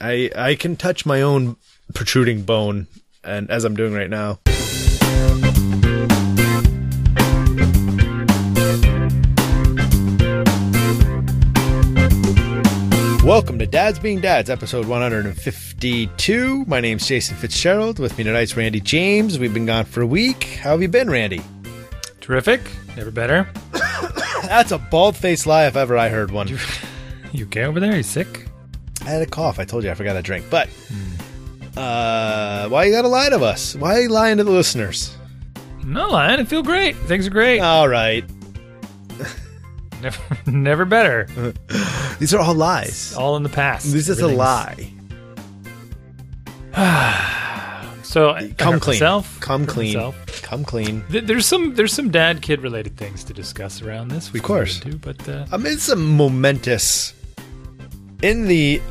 I I can touch my own protruding bone, and as I'm doing right now. Welcome to Dads Being Dads, episode 152. My name's Jason Fitzgerald. With me tonight's Randy James. We've been gone for a week. How have you been, Randy? Terrific. Never better. That's a bald faced lie if ever I heard one. You okay over there? You sick? I had a cough. I told you I forgot a drink. But uh, why you gotta lie to us? Why are you lying to the listeners? I'm not lying. I feel great. Things are great. All right, Never, never better. these are all lies. All in the past. This is a lie. So I Come hurt clean. Myself, Come hurt clean. myself. Come clean. Th- There's some there's some dad kid related things to discuss around this. We Of course. into, but uh, Amid some momentous in the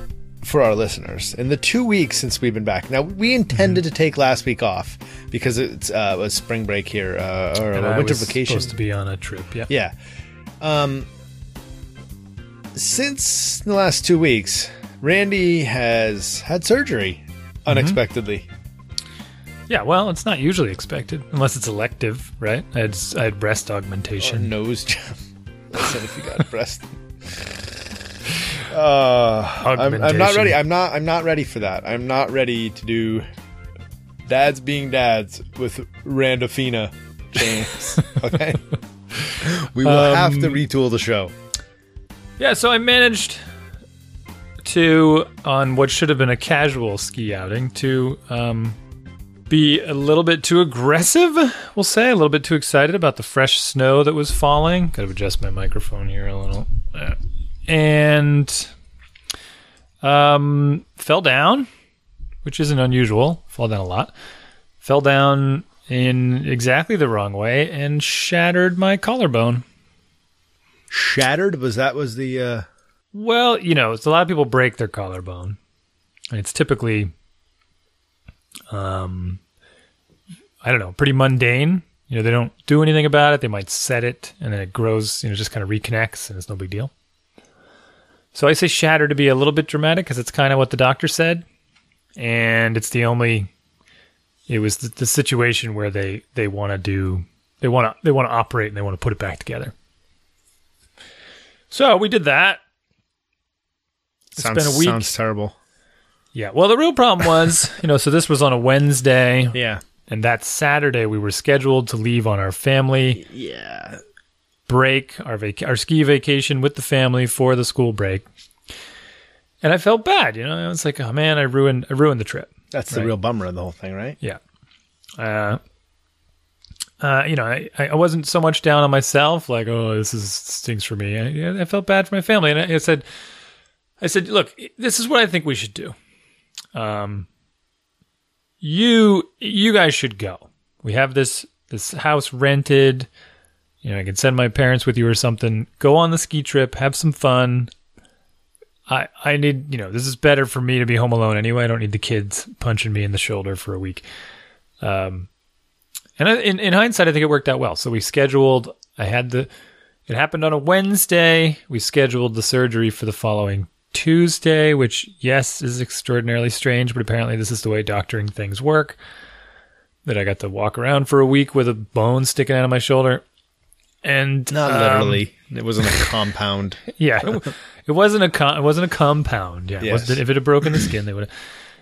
for our listeners in the two weeks since we've been back. Now we intended Mm-hmm. to take last week off because it's uh, was spring break here uh, or and a I winter vacation. supposed to be on a trip. Yeah. Yeah. Um, since the last two weeks, Randy has had surgery Mm-hmm. unexpectedly. Yeah. Well, it's not usually expected unless it's elective, right? I had I had breast Or augmentation. nose job. I said if you got a breast. Uh, I'm, I'm not ready. I'm not. I'm not ready for that. I'm not ready to do dads being dads with Randolphina James. okay, we will Um, have to retool the show. Yeah, so I managed to, on what should have been a casual ski outing, to um, be a little bit too aggressive, we'll say, a little bit too excited about the fresh snow that was falling. Got to adjust my microphone here a little. And um, fell down, which isn't unusual. Fall down a lot. Fell down in exactly the wrong way and shattered my collarbone. Shattered was that was the uh, Well, you know, it's a lot of people break their collarbone. And it's typically um I don't know, pretty mundane. You know, they don't do anything about it. They might set it and then it grows, you know, just kind of reconnects and it's no big deal. So I say shatter to be a little bit dramatic because it's kind of what the doctor said. And it's the only it was the, the situation where they they want to do they want to they want to operate and they want to put it back together. So we did that. It's sounds, been a week. Sounds terrible. Yeah. Well, the real problem was, you know, so this was on a Wednesday, Yeah. and that Saturday we were scheduled to leave on our family Yeah. Break, our vac- our ski vacation with the family for the school break. And I felt bad, you know. I was like, "Oh man, I ruined I ruined the trip." That's the real bummer of the whole thing, right? Yeah. Uh, uh, you know, I, I wasn't so much down on myself, like, oh, this is stinks for me. I, I felt bad for my family, and I, I said, I said, look, this is what I think we should do. Um, you, you guys should go. We have this this house rented. You know, I can send my parents with you or something. Go on the ski trip, have some fun. I I need you know this is better for me to be home alone anyway. I don't need the kids punching me in the shoulder for a week. Um, and I, in in hindsight, I think it worked out well. So we scheduled. I had the. It happened on a Wednesday. We scheduled the surgery for the following Tuesday, which yes is extraordinarily strange, but apparently this is the way doctoring things work. That I got to walk around for a week with a bone sticking out of my shoulder, and Not um, literally. it wasn't a compound. yeah, it, it wasn't a com- it wasn't a compound. Yeah, Yes. wasn't- if it had broken the skin, they would. have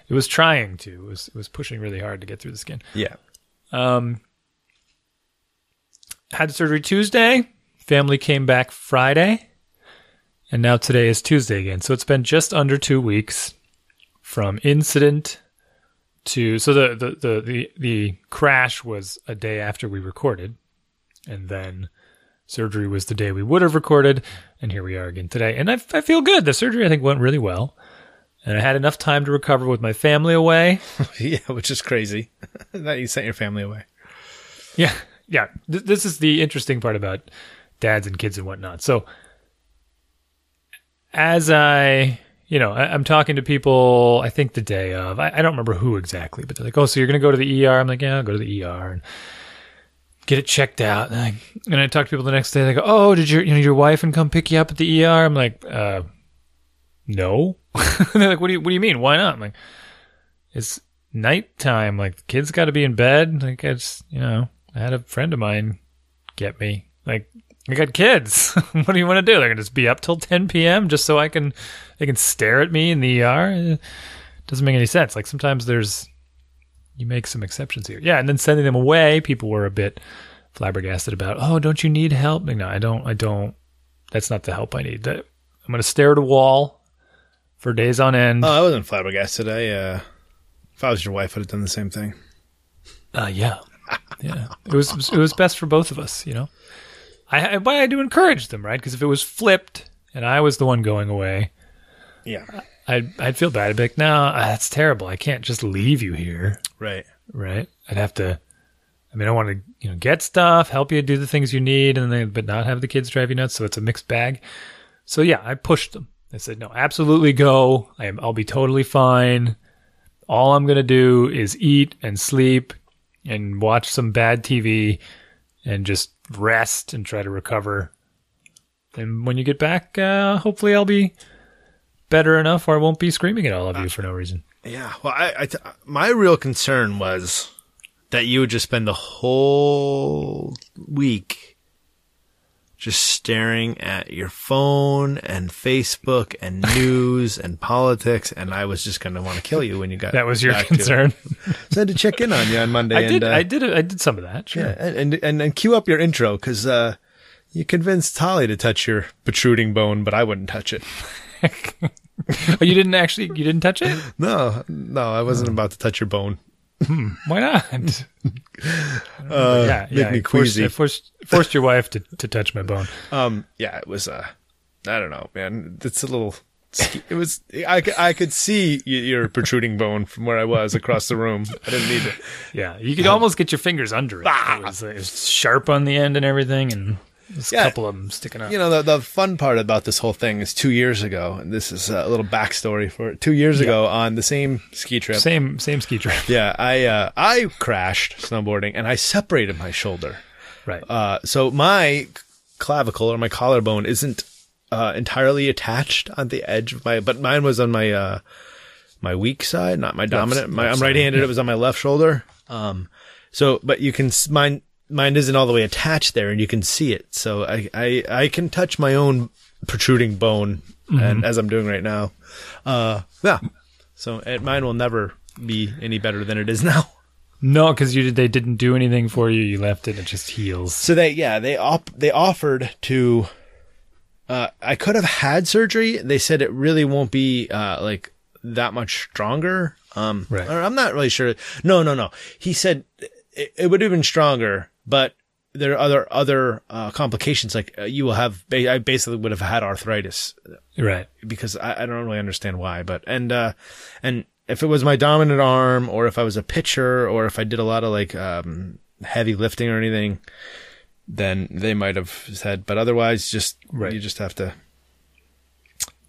It was trying to. It was it was pushing really hard to get through the skin. Yeah. Um, had surgery Tuesday. Family came back Friday, and now today is Tuesday again. So it's been just under two weeks from incident to. So the the the the, the crash was a day after we recorded, and then surgery was the day we would have recorded, and here we are again today. And I, I feel good. The surgery I think went really well. And I had enough time to recover with my family away. yeah, which is crazy that you sent your family away. Yeah, yeah. Th- this is the interesting part about dads and kids and whatnot. So, as I, you know, I, I'm talking to people, I think the day of, I, I don't remember who exactly, but they're like, "Oh, so you're going to go to the ER?" I'm like, "Yeah, I'll go to the ER and get it checked out." And I, and I talk to people the next day. They go, "Oh, did your, you know, your wife and come pick you up at the ER?" I'm like, "Uh, no." they're like, what do you what do you mean? Why not? I'm like, it's nighttime. Like the kids got to be in bed. Like it's you know, I had a friend of mine get me. Like I got kids. what do you want to do? They're gonna just be up till 10 p.m. just so I can they can stare at me in the ER. It doesn't make any sense. Like sometimes there's you make some exceptions here. Yeah, and then sending them away, people were a bit flabbergasted about. Oh, don't you need help? No, I don't. I don't. That's not the help I need. I'm gonna stare at a wall for days on end. Oh, I wasn't flabbergasted. I, uh, if I was your wife, I'd have done the same thing. Uh, yeah, yeah. It was it was best for both of us, you know. I, I but I do encourage them, right? Because if it was flipped and I was the one going away, Yeah. I'd I'd feel bad. I'd be like, no, ah, that's terrible. I can't just leave you here, Right. right? I'd have to. I mean, I want to you know get stuff, help you do the things you need, and then but not have the kids drive you nuts. So it's a mixed bag. So yeah, I pushed them. I said, no, absolutely go. I am. I'll be totally fine. All I'm gonna do is eat and sleep and watch some bad TV and just rest and try to recover. And when you get back, uh, hopefully I'll be better enough, or I won't be screaming at all of you for no reason. Yeah. Well, I, I t- my real concern was that you would just spend the whole week just staring at your phone and Facebook and news and politics, and I was just going to want to kill you when you got That was your concern. So I had to check in on you on Monday. I and, did. uh, I did. I did some of that. Sure. Yeah, and and and cue up your intro because uh, you convinced Holly to touch your protruding bone, but I wouldn't touch it. oh, you didn't actually. You didn't touch it. No, no, I wasn't about to touch your bone. Why not? Uh, yeah, make yeah. me I forced. I forced, forced your wife to, to touch my bone. Um, yeah, it was. Uh, I don't know, man. It's a little. It was. I, I could see your protruding bone from where I was across the room. I didn't need to. Yeah, you could almost get your fingers under it. It was, it was sharp on the end and everything, and there's Yeah. a couple of them sticking out. You know, the the fun part about this whole thing is two years ago, and this is a little backstory for it. Two years ago on the same ski trip. Same same ski trip. Yeah, I uh, I crashed snowboarding and I separated my shoulder. Right. Uh, so my clavicle or my collarbone isn't uh, entirely attached on the edge of my, but mine was on my uh, my weak side, not my dominant. My, left I'm right-handed. It was on my left shoulder. Um, so, but you can mine mine isn't all the way attached there, and you can see it. So I I, I can touch my own protruding bone, and as I'm doing right now, uh, yeah. So it, mine will never be any better than it is now. no, because you did. They didn't do anything for you. You left it. It just heals. So they yeah they op- they offered to. Uh, I could have had surgery. They said it really won't be uh, like that much stronger. Um, Right. I'm not really sure. No, no, no. He said it, it would have been stronger, but there are other other uh, complications. Like uh, you will have. Ba- I basically would have had arthritis Right. because I, I don't really understand why. But and uh, and if it was my dominant arm, or if I was a pitcher, or if I did a lot of like um, heavy lifting or anything, then they might have said. But otherwise, just Right. you just have to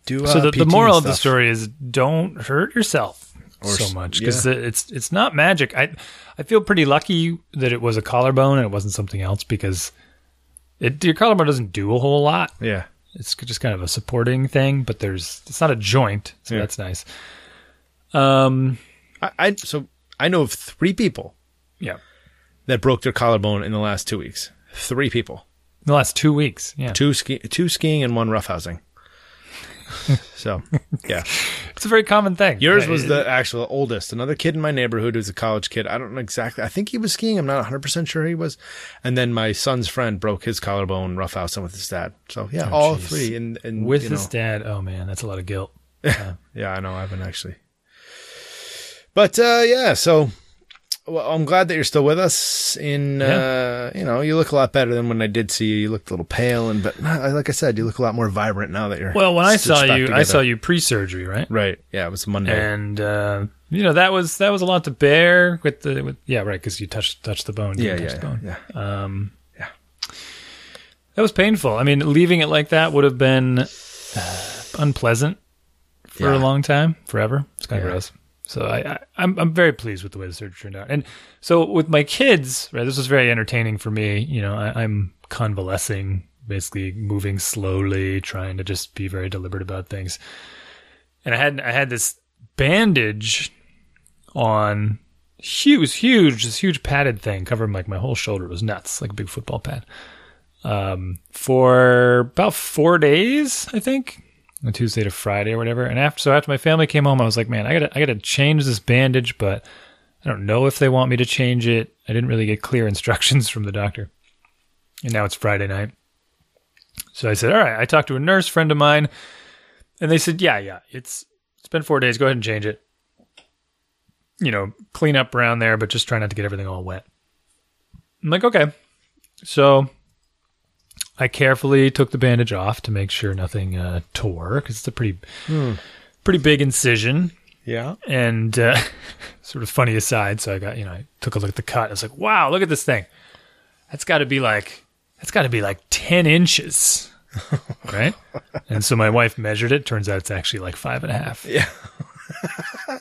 do. so uh, the, the moral of the story is don't hurt yourself so much because it's it's not magic. I I feel pretty lucky that it was a collarbone and it wasn't something else because it your collarbone doesn't do a whole lot. Yeah. It's just kind of a supporting thing, but there's it's not a joint, so Yeah. that's nice. Um, I, I so I know of three people yeah, that broke their collarbone in the last two weeks. Three people. In the last two weeks, yeah, Two ski, two skiing and one roughhousing. so yeah. it's a very common thing. Yours Yeah, was the actual oldest. Another kid in my neighborhood who's a college kid. I don't know exactly. I think he was skiing. I'm not 100% sure he was. And then my son's friend broke his collarbone roughhousing with his dad. So yeah, Oh, all jeez. three. And, and with you his dad. Oh man, that's a lot of guilt. Yeah, I know. I haven't actually. But uh, yeah, so well, I'm glad that you're still with us. In uh, you know, you look a lot better than when I did see you. You looked a little pale, and but like I said, you look a lot more vibrant now that you're. Well, when I saw you, I saw you pre-surgery, right? Right. Yeah, it was Monday. And uh, you know that was that was a lot to bear with the with yeah right because you touched touched the bone. Yeah, yeah, the bone. yeah. Um, Yeah. that was painful. I mean, leaving it like that would have been uh, unpleasant for Yeah. a long time, forever. It's kind of Yeah. gross. So I, I I'm I'm very pleased with the way the surgery turned out. And so with my kids, right, this was very entertaining for me. You know, I, I'm convalescing, basically moving slowly, trying to just be very deliberate about things. and I had I had this bandage on huge, huge, this huge padded thing covering like my whole shoulder. It was nuts, like a big football pad. Um, for about four days, I think, Tuesday to Friday or whatever. And after, so after my family came home, I was like, man, I gotta, I gotta change this bandage, but I don't know if they want me to change it. I didn't really get clear instructions from the doctor. And now it's Friday night. So I said, all right. I talked to a nurse friend of mine, and they said, yeah, yeah, it's it's been four days. Go ahead and change it. You know, clean up around there, but just try not to get everything all wet. I'm like, okay. So I carefully took the bandage off to make sure nothing uh, tore because it's a pretty, pretty big incision. Yeah. And uh, sort of funny aside, so I got you know I took a look at the cut. I was like, wow, look at this thing. That's got to be like that's got to be like ten inches, right? and so my wife measured it. Turns out it's actually like five and a half, Yeah.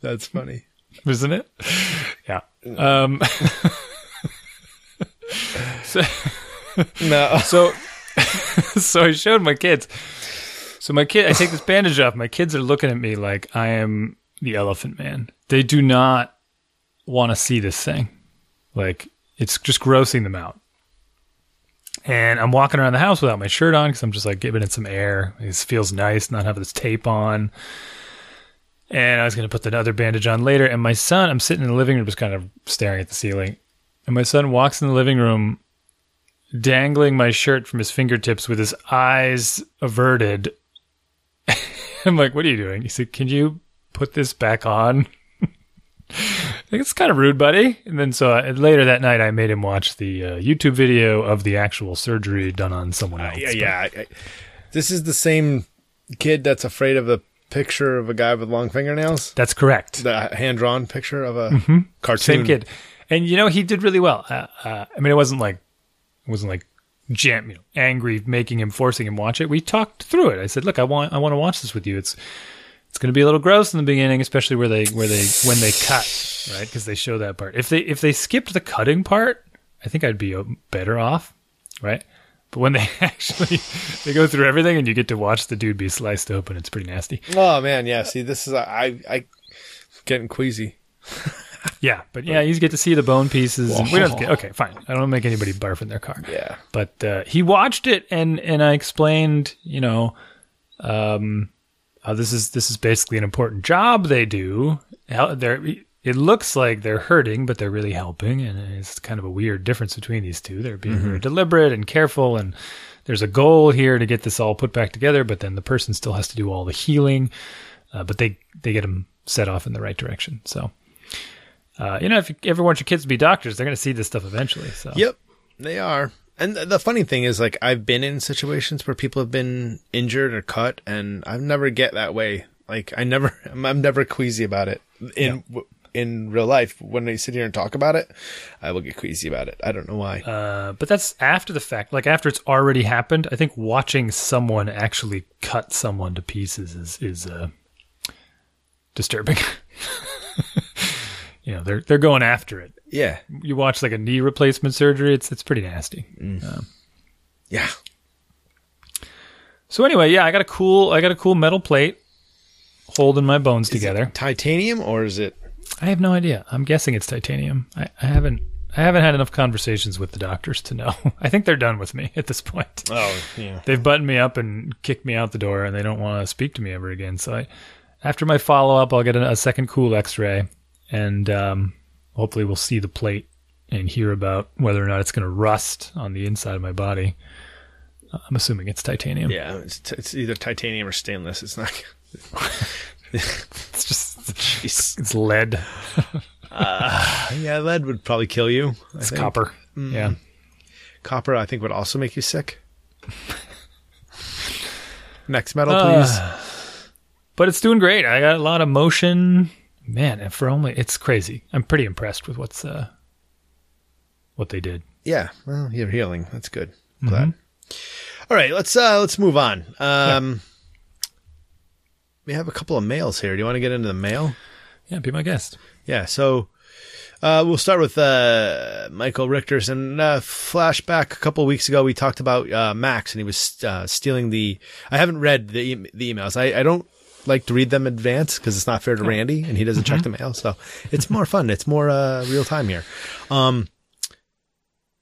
That's funny. isn't it? Yeah. Um, so, No. so so I showed my kids. So my kid, I take this bandage off. My kids are looking at me like I am the Elephant Man. They do not want to see this thing. Like it's just grossing them out. And I'm walking around the house without my shirt on because I'm just like giving it some air. It feels nice not having this tape on. And I was going to put the other bandage on later. And my son, I'm sitting in the living room just kind of staring at the ceiling. And my son walks in the living room dangling my shirt from his fingertips with his eyes averted. I'm like, what are you doing? He said, can you put this back on? Think it's kind of rude, buddy. And then so uh, later that night, I made him watch the uh, YouTube video of the actual surgery done on someone else. yeah, yeah. I, I, this is the same kid that's afraid of the picture of a guy with long fingernails. That's correct. The hand drawn picture of a cartoon. Same kid. And you know, he did really well. Uh, uh, I mean, it wasn't like, it wasn't like jam, you know, angry, making him, forcing him watch it. We talked through it. I said, look, I want, I want to watch this with you. It's, it's going to be a little gross in the beginning, especially where they, where they, when they cut, right? Because they show that part. If they, if they skipped the cutting part, I think I'd be uh, better off, right? But when they actually they go through everything and you get to watch the dude be sliced open, it's pretty nasty. Oh man, yeah. See, this is I I getting queasy. Yeah, but yeah, you get to see the bone pieces. and we don't get, okay, fine. I don't make anybody barf in their car. Yeah. But uh, he watched it and and I explained, you know, um, how this is this is basically an important job they do. They're it looks like they're hurting, but they're really helping, and it's kind of a weird difference between these two. They're being very deliberate and careful, and there's a goal here to get this all put back together. But then the person still has to do all the healing, uh, but they they get them set off in the right direction. So, uh, you know, if you ever want your kids to be doctors, they're going to see this stuff eventually. So, Yep, they are. And th- the funny thing is, like, I've been in situations where people have been injured or cut, and I've never get that way. Like, I never, I'm, I'm never queasy about it in w in real life. When I sit here and talk about it, I will get queasy about it. I don't know why. Uh, but that's after the fact. Like after it's already happened. I think watching someone actually cut someone to pieces is is uh, disturbing. you know, they're they're going after it. yeah, You watch like a knee replacement surgery. It's it's pretty nasty. Mm. Um, yeah. So anyway, yeah, I got a cool I got a cool metal plate holding my bones together. Titanium or is it? I have no idea. I'm guessing it's titanium. I, I haven't I haven't had enough conversations with the doctors to know. I think they're done with me at this point. Oh, yeah. they've buttoned me up and kicked me out the door and they don't want to speak to me ever again so I, after my follow-up i'll get a, a second cool x-ray and um, hopefully we'll see the plate and hear about whether or not it's going to rust on the inside of my body Uh, i'm assuming it's titanium Yeah, it's, t- it's either titanium or stainless. It's not. it's just Jeez. it's lead Yeah, lead would probably kill you. I it's think. copper yeah Copper, I think, would also make you sick. Next metal, Uh, please. but it's doing great i got a lot of motion man and for only it's crazy i'm pretty impressed with what's uh what they did Yeah, well, you're healing. That's good. I'm Glad. All right, let's uh let's move on. Um we have a couple of mails here. Do you want to get into the mail? yeah be my guest Yeah, so Uh, we'll start with uh, Michael Richter's and uh, flashback. A couple weeks ago, we talked about uh, Max, and he was uh, stealing the. I haven't read the e- the emails. I, I don't like to read them in advance because it's not fair to Randy, and he doesn't check the mail. So it's more fun. It's more uh, real time here. Um,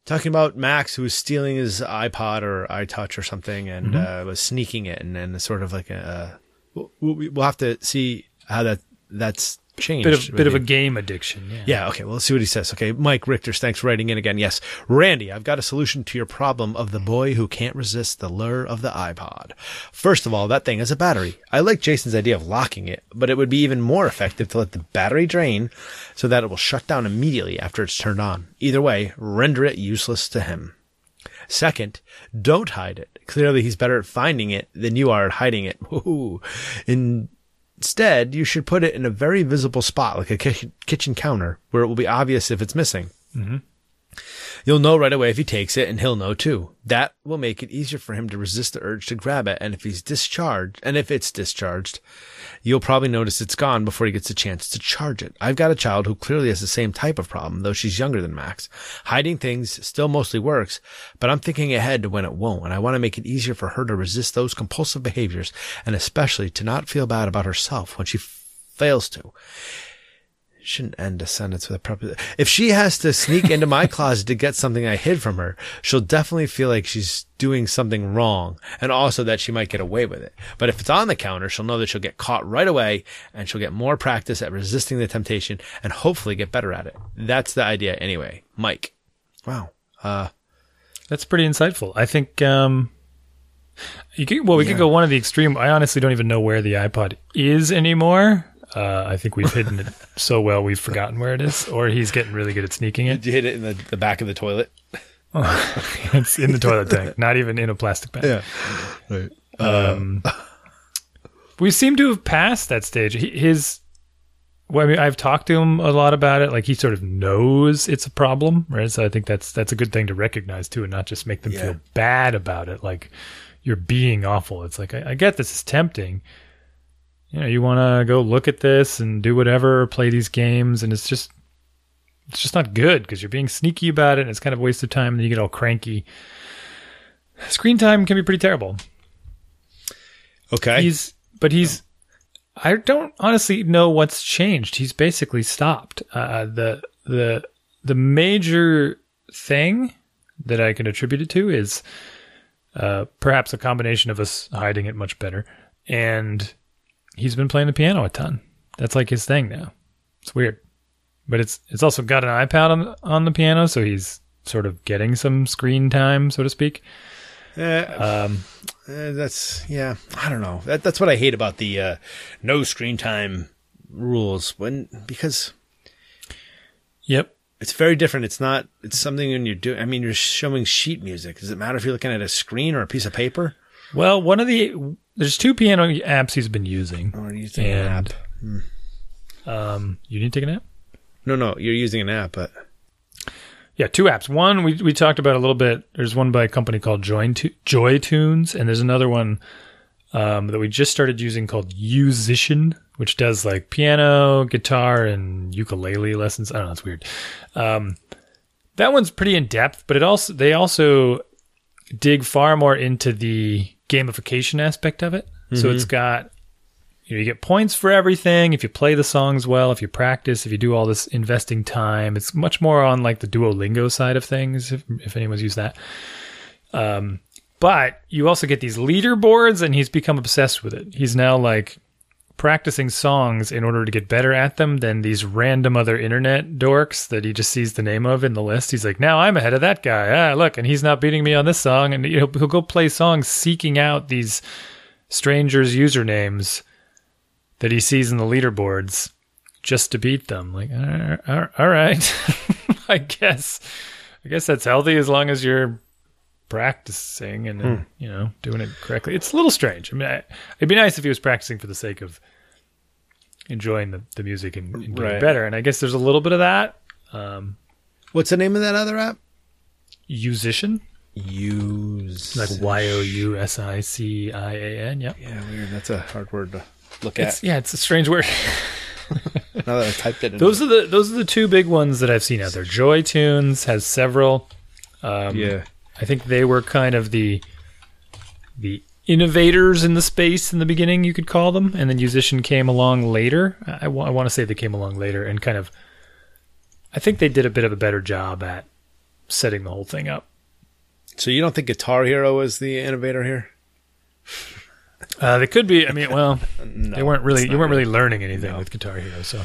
talking about Max, who was stealing his iPod or iTouch or something, and uh, was sneaking it, and then sort of like a. we'll, we'll we'll have to see how that that's changed. Bit of bit of a game addiction. Yeah. Yeah, okay, well, let's see what he says. Okay, Mike Richter's, thanks for writing in again. Yes, Randy, I've got a solution to your problem of the boy who can't resist the lure of the iPod. First of all, that thing has a battery. I like Jason's idea of locking it, but it would be even more effective to let the battery drain so that it will shut down immediately after it's turned on. Either way, render it useless to him. Second, don't hide it. Clearly, he's better at finding it than you are at hiding it. Woohoo. Instead, you should put it in a very visible spot, like a kitchen, counter, where it will be obvious if it's missing. Mm-hmm. You'll know right away if he takes it, and he'll know too. That will make it easier for him to resist the urge to grab it. And if he's discharged, and if it's discharged, you'll probably notice it's gone before he gets a chance to charge it. I've got a child who clearly has the same type of problem, though she's younger than Max. Hiding things still mostly works, but I'm thinking ahead to when it won't, and I want to make it easier for her to resist those compulsive behaviors, and especially to not feel bad about herself when she fails to shouldn't end a sentence with a preposition. If she has to sneak into my closet to get something I hid from her, she'll definitely feel like she's doing something wrong and also that she might get away with it. But if it's on the counter, she'll know that she'll get caught right away and she'll get more practice at resisting the temptation and hopefully get better at it. That's the idea anyway. Mike. Wow. Uh, That's pretty insightful. I think um you could well we could go one of the extreme. I honestly don't even know where the iPod is anymore. Uh, I think we've hidden it so well we've forgotten where it is, or he's getting really good at sneaking it. did you hit it in the, the back of the toilet? it's in the toilet tank, not even in a plastic bag. Right. Um, we seem to have passed that stage. He, his, well, I mean, I've talked to him a lot about it. Like he sort of knows it's a problem, right? So I think that's that's a good thing to recognize too, and not just make them Yeah. feel bad about it. Like you're being awful. It's like I, I get this is tempting. You know, you want to go look at this and do whatever, play these games, and it's just it's just not good because you're being sneaky about it. and It's kind of a waste of time. And you get all cranky. Screen time can be pretty terrible. Okay. He's, but he's, I don't honestly know what's changed. He's basically stopped. Uh, the, the, the major thing that I can attribute it to is, uh, perhaps a combination of us hiding it much better. And he's been playing the piano a ton. That's like his thing now. It's weird, but it's, it's also got an iPad on, on the piano. So he's sort of getting some screen time, so to speak. Uh, Um, Uh, that's yeah. I don't know. That, that's what I hate about the uh, no screen time rules. When because yep. it's very different. It's not. It's something when you're doing. I mean, you're showing sheet music. Does it matter if you're looking at a screen or a piece of paper? Well, one of the there's two piano apps he's been using. You using an app? And um, you need to take a nap. No, no, you're using an app, but Yeah, two apps. One we we talked about a little bit. There's one by a company called Joy, Joy Tunes, and there's another one um, that we just started using called Yousician, which does like piano, guitar, and ukulele lessons. I don't know, it's weird. Um, that one's pretty in depth, but it also they also dig far more into the gamification aspect of it. So it's got you know, you get points for everything if you play the songs well, if you practice, if you do all this investing time. It's much more on like the Duolingo side of things, if, if anyone's used that. Um, but you also get these leaderboards, and he's become obsessed with it. He's now like practicing songs in order to get better at them than these random other internet dorks that he just sees the name of in the list. He's like, now I'm ahead of that guy. Ah, look, and he's not beating me on this song. And know, he'll go play songs seeking out these strangers' usernames that he sees in the leaderboards just to beat them. Like, all right, all right. I guess, I guess that's healthy as long as you're practicing and uh, you know doing it correctly. It's a little strange. I mean, I, it'd be nice if he was practicing for the sake of enjoying the, the music and, and getting Right. better. And I guess there's a little bit of that. Um, what's the name of that other app? Yousician, Use like Y O U S I C I A N. Yeah. Yeah, weird. That's a hard word to look It's, at. yeah, it's a strange word. now that I typed it. In Those are the those are the two big ones that I've seen out there. Joy Tunes has several. Um, yeah. I think they were kind of the the innovators in the space in the beginning, you could call them, and then Yousician came along later. I, want to say they came along later and kind of. I think they did a bit of a better job at setting the whole thing up. So you don't think Guitar Hero was the innovator here? Uh, they could be. I mean, well, No, they weren't really. You weren't really learning anything No. with Guitar Hero, so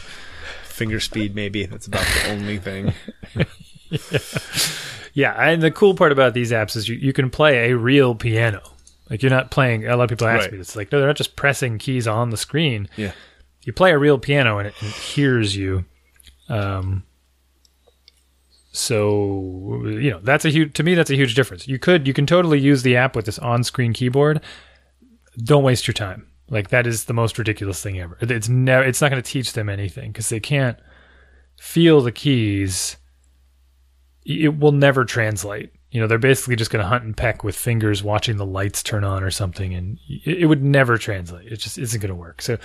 Finger speed, maybe. That's about the only thing. yeah. Yeah, and the cool part about these apps is you, you can play a real piano. Like you're not playing. A lot of people ask Right. me, it's like no, they're not just pressing keys on the screen. Yeah. you play a real piano and it, and it hears you. Um, so you know that's a huge to me that's a huge difference. You could you can totally use the app with this on-screen keyboard. Don't waste your time. Like that is the most ridiculous thing ever. It's never it's not going to teach them anything because they can't feel the keys. It will never translate. You know, they're basically just going to hunt and peck with fingers, watching the lights turn on or something, and it, it would never translate. It just isn't going to work. So,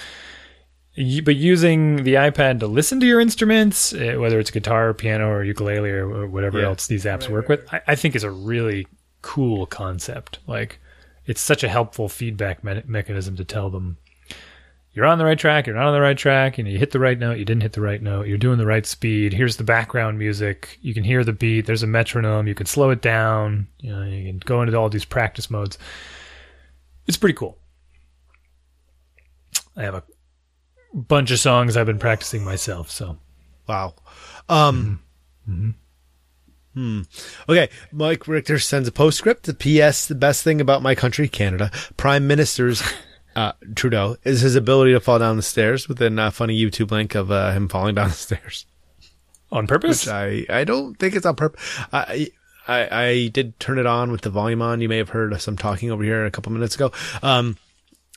y- but using the iPad to listen to your instruments, uh, whether it's guitar, piano, or ukulele, or, or whatever Yeah. else these apps work with, I, I think is a really cool concept. Like, it's such a helpful feedback me- mechanism to tell them you're on the right track, you're not on the right track, and you hit the right note, you didn't hit the right note, you're doing the right speed. Here's the background music. You can hear the beat. There's a metronome. You can slow it down. You know, you can go into all these practice modes. It's pretty cool. I have a bunch of songs I've been practicing myself, so Wow. Um. Hmm. Okay. Mike Richter sends a postscript. The P.S. The best thing about my country, Canada, Prime Minister's uh, Trudeau, is his ability to fall down the stairs with a uh, funny YouTube link of uh, him falling down the stairs. on purpose. Which I I don't think it's on purpose. I. I, I did turn it on with the volume on. You may have heard some talking over here a couple minutes ago. Um,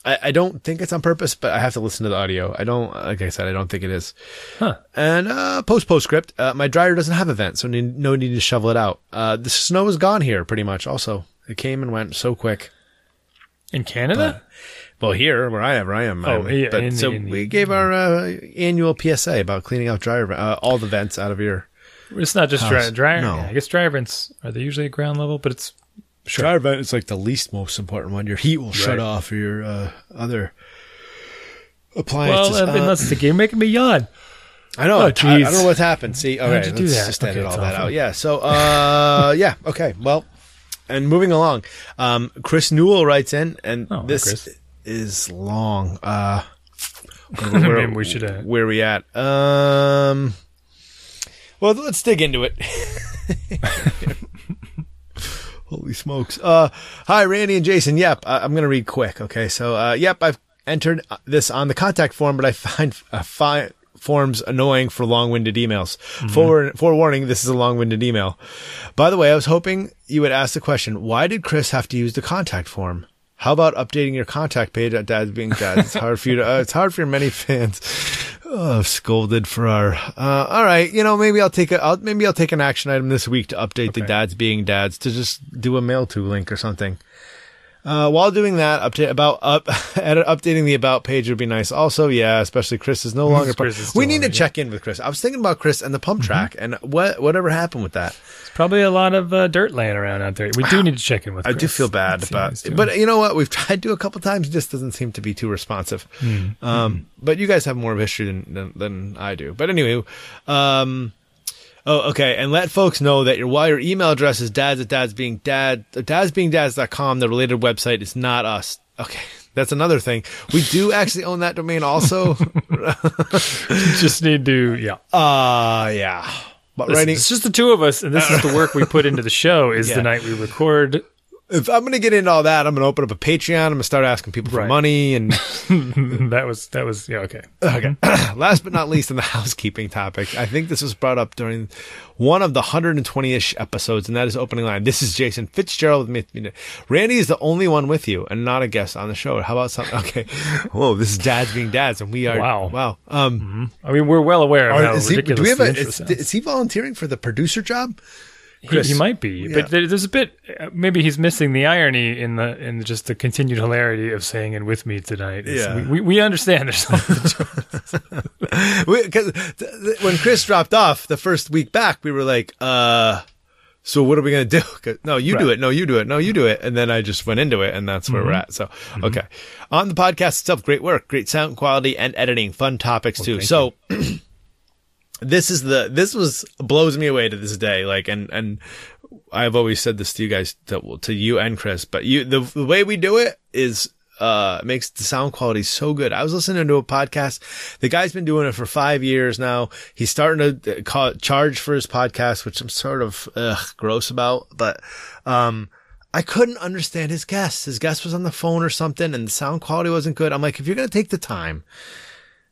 I, I don't think it's on purpose, but I have to listen to the audio. I don't, like I said, I don't think it is. Huh. And uh, post postscript, uh, my dryer doesn't have a vent, so need, no need to shovel it out. Uh, the snow is gone here, pretty much. Also, it came and went so quick. In Canada? Well, here where I am, where I am. Oh, yeah, But in so in we gave our uh, annual PSA about cleaning out dryer, uh, all the vents out of your it's not just dry, House. dryer. No. yeah, I guess dryer vents are they usually at ground level, but it's sure. dryer vent. Is like the least most important one. Your heat will shut Right. off your uh, other appliances. Well, uh, that's the game making me yawn. I know. Oh, I, I don't know what's happened. See, all right, let's that? just edit Okay, all that awful. out. Yeah. So, uh, yeah. Okay. Well, and moving along, um, Chris Newell writes in, and Oh, this Chris. Is long. Uh, Maybe we should, uh, where we at? Um, well, let's dig into it. Holy smokes. Uh, hi, Randy and Jason. Yep. I- I'm going to read quick. Okay. So, uh, yep, I've entered this on the contact form, but I find, uh, fi- forms annoying for long-winded emails. For, forewarning, this is a long-winded email. By the way, I was hoping you would ask the question, why did Chris have to use the contact form? How about updating your contact page at Dad's Being Dad? It's hard for you to, uh, it's hard for many fans. Oh, I've scolded for our, uh, all right. You know, maybe I'll take a, I'll, maybe I'll take an action item this week to update the Dads Being Dads to just do a mail to link or something. Uh, while doing that, update about up, edit, updating the about page would be nice. Also, yeah, especially Chris is no longer. part- Chris is we need to check in with Chris. I was thinking about Chris and the pump track and what whatever happened with that. It's probably a lot of uh, dirt laying around out there. We do need to check in with. I do feel bad how about, but you know what? We've tried to a couple times. It just doesn't seem to be too responsive. Hmm. Um, but you guys have more of history than, than, than I do. But anyway, um, oh, okay. And let folks know that your, while your email address is dads at dads being dad, dadsbeingdads.com, the related website is not us. Okay. That's another thing. We do actually own that domain also. Just need to yeah. uh, yeah. But Listen, writing, it's just the two of us, and this is the work we put into the show. Is Yeah. the night we record. If I'm going to get into all that, I'm going to open up a Patreon. I'm going to start asking people for Right. money and that was that was yeah okay. Okay. Last but not least, in the housekeeping topic, I think this was brought up during one of the 120 ish episodes, and that is opening line. This is Jason Fitzgerald with me. Randy is the only one with you and not a guest on the show. How about something? Okay. Whoa, this is dads being dads, and we are. Wow. Wow. Um, I mean, we're well aware of are- how is he, do we have a, is, is he volunteering for the producer job? He, Chris. he might be, Yeah. but there's a bit. uh, Maybe he's missing the irony in the in just the continued hilarity of saying "and with me tonight." It's- Yeah. we, we understand there's something. Because when Chris dropped off the first week back, we were like, uh, so what are we going to do? No, you do it. No, you do it. No, you do it. And then I just went into it and that's where we're at. So, okay. On the podcast itself, great work, great sound quality and editing, fun topics too. thank So this is the, this was blows me away to this day. Like, and, and I've always said this to you guys, to, to you and Chris, but you, the, the way we do it is, uh, makes the sound quality so good. I was listening to a podcast. The guy's been doing it for five years now. He's starting to uh, call, charge for his podcast, which I'm sort of, ugh, gross about, but, um, I couldn't understand his guest. His guest was on the phone or something and the sound quality wasn't good. I'm like, if you're going to take the time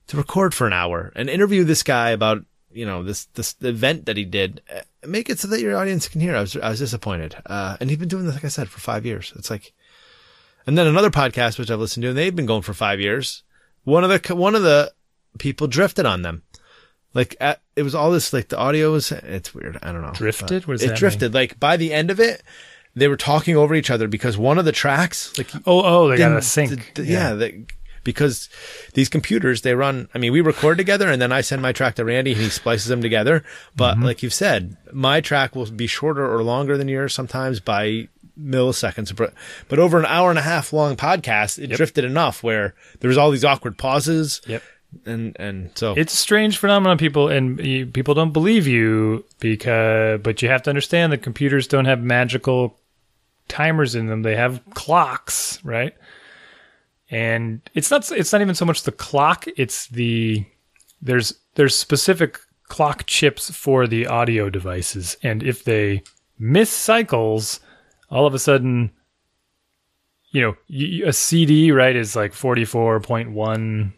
to record for an hour and interview this guy about, you know, this, this event that he did, uh, make it so that your audience can hear. I was, I was disappointed. Uh, and he's been doing this, like I said, for five years. It's like, and then another podcast, which I've listened to, and they've been going for five years. One of the, one of the people drifted on them. Like, at, it was all this, like, the audio was, it's weird. I don't know. Drifted? What it that mean? drifted. Like, by the end of it, they were talking over each other because one of the tracks, like, Oh, oh, they got a sync. th- th- yeah, they, because these computers they run. I mean, we record together, and then I send my track to Randy, and he splices them together. But Mm-hmm. like you've said, my track will be shorter or longer than yours sometimes by milliseconds. But but over an hour and a half long podcast, it drifted enough where there was all these awkward pauses. Yep. And and so It's a strange phenomenon, people, and you, people don't believe you because, but you have to understand that computers don't have magical timers in them. They have clocks, right? And it's not, it's not even so much the clock. It's the, there's, there's specific clock chips for the audio devices. And if they miss cycles, all of a sudden, you know, a CD, right, is like 44.1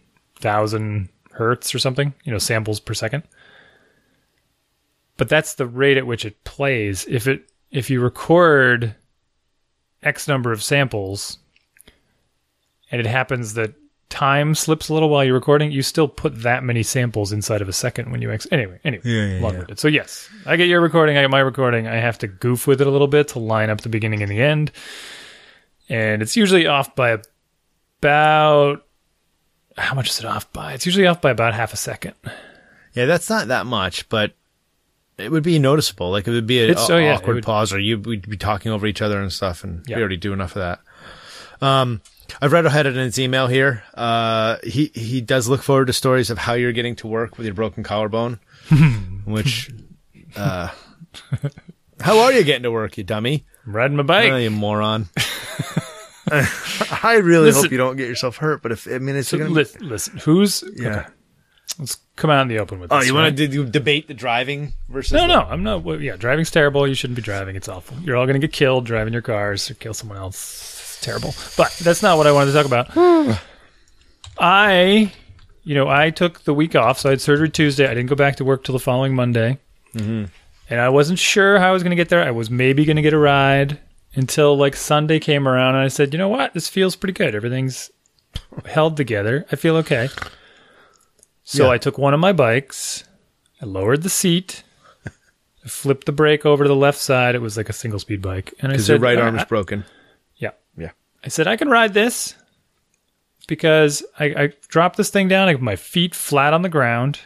thousand hertz or something, you know, samples per second. But that's the rate at which it plays. If it if you record X number of samples and it happens that time slips a little while you're recording, you still put that many samples inside of a second when you ex anyway, anyway. Yeah, yeah, long-winded. So yes, I get your recording, I get my recording. I have to goof with it a little bit to line up the beginning and the end. And it's usually off by about how much is it off by? It's usually off by about half a second. yeah, that's not that much, but it would be noticeable. Like it would be an oh, yeah, awkward would- pause, or you we'd be talking over each other and stuff, and Yeah. we already do enough of that. Um, I've read ahead in his email here. Uh, he he does look forward to stories of how you're getting to work with your broken collarbone, which, uh, how are you getting to work, you dummy? I'm riding my bike. Oh, you moron. I really Listen- hope you don't get yourself hurt, but if I mean, it's So gonna be, listen, listen, who's yeah. okay, let's come out in the open with This, Oh, this. you right? want to do, debate the driving versus No, the- no, I'm not. Well, yeah, driving's terrible. You shouldn't be driving. It's awful. You're all going to get killed driving your cars or kill someone else. Terrible. But that's not what I wanted to talk about. I, you know, I took the week off, so I had surgery Tuesday. I didn't go back to work till the following Monday, mm-hmm. and I wasn't sure how I was going to get there. I was maybe going to get a ride until like Sunday came around, and I said, you know what, this feels pretty good. Everything's held together. I feel okay. So Yeah. I took one of my bikes. I lowered the seat. I flipped the brake over to the left side. It was like a single speed bike, and I said, your right "All arm is broken. I said I can ride this because I, I dropped this thing down. I my feet flat on the ground.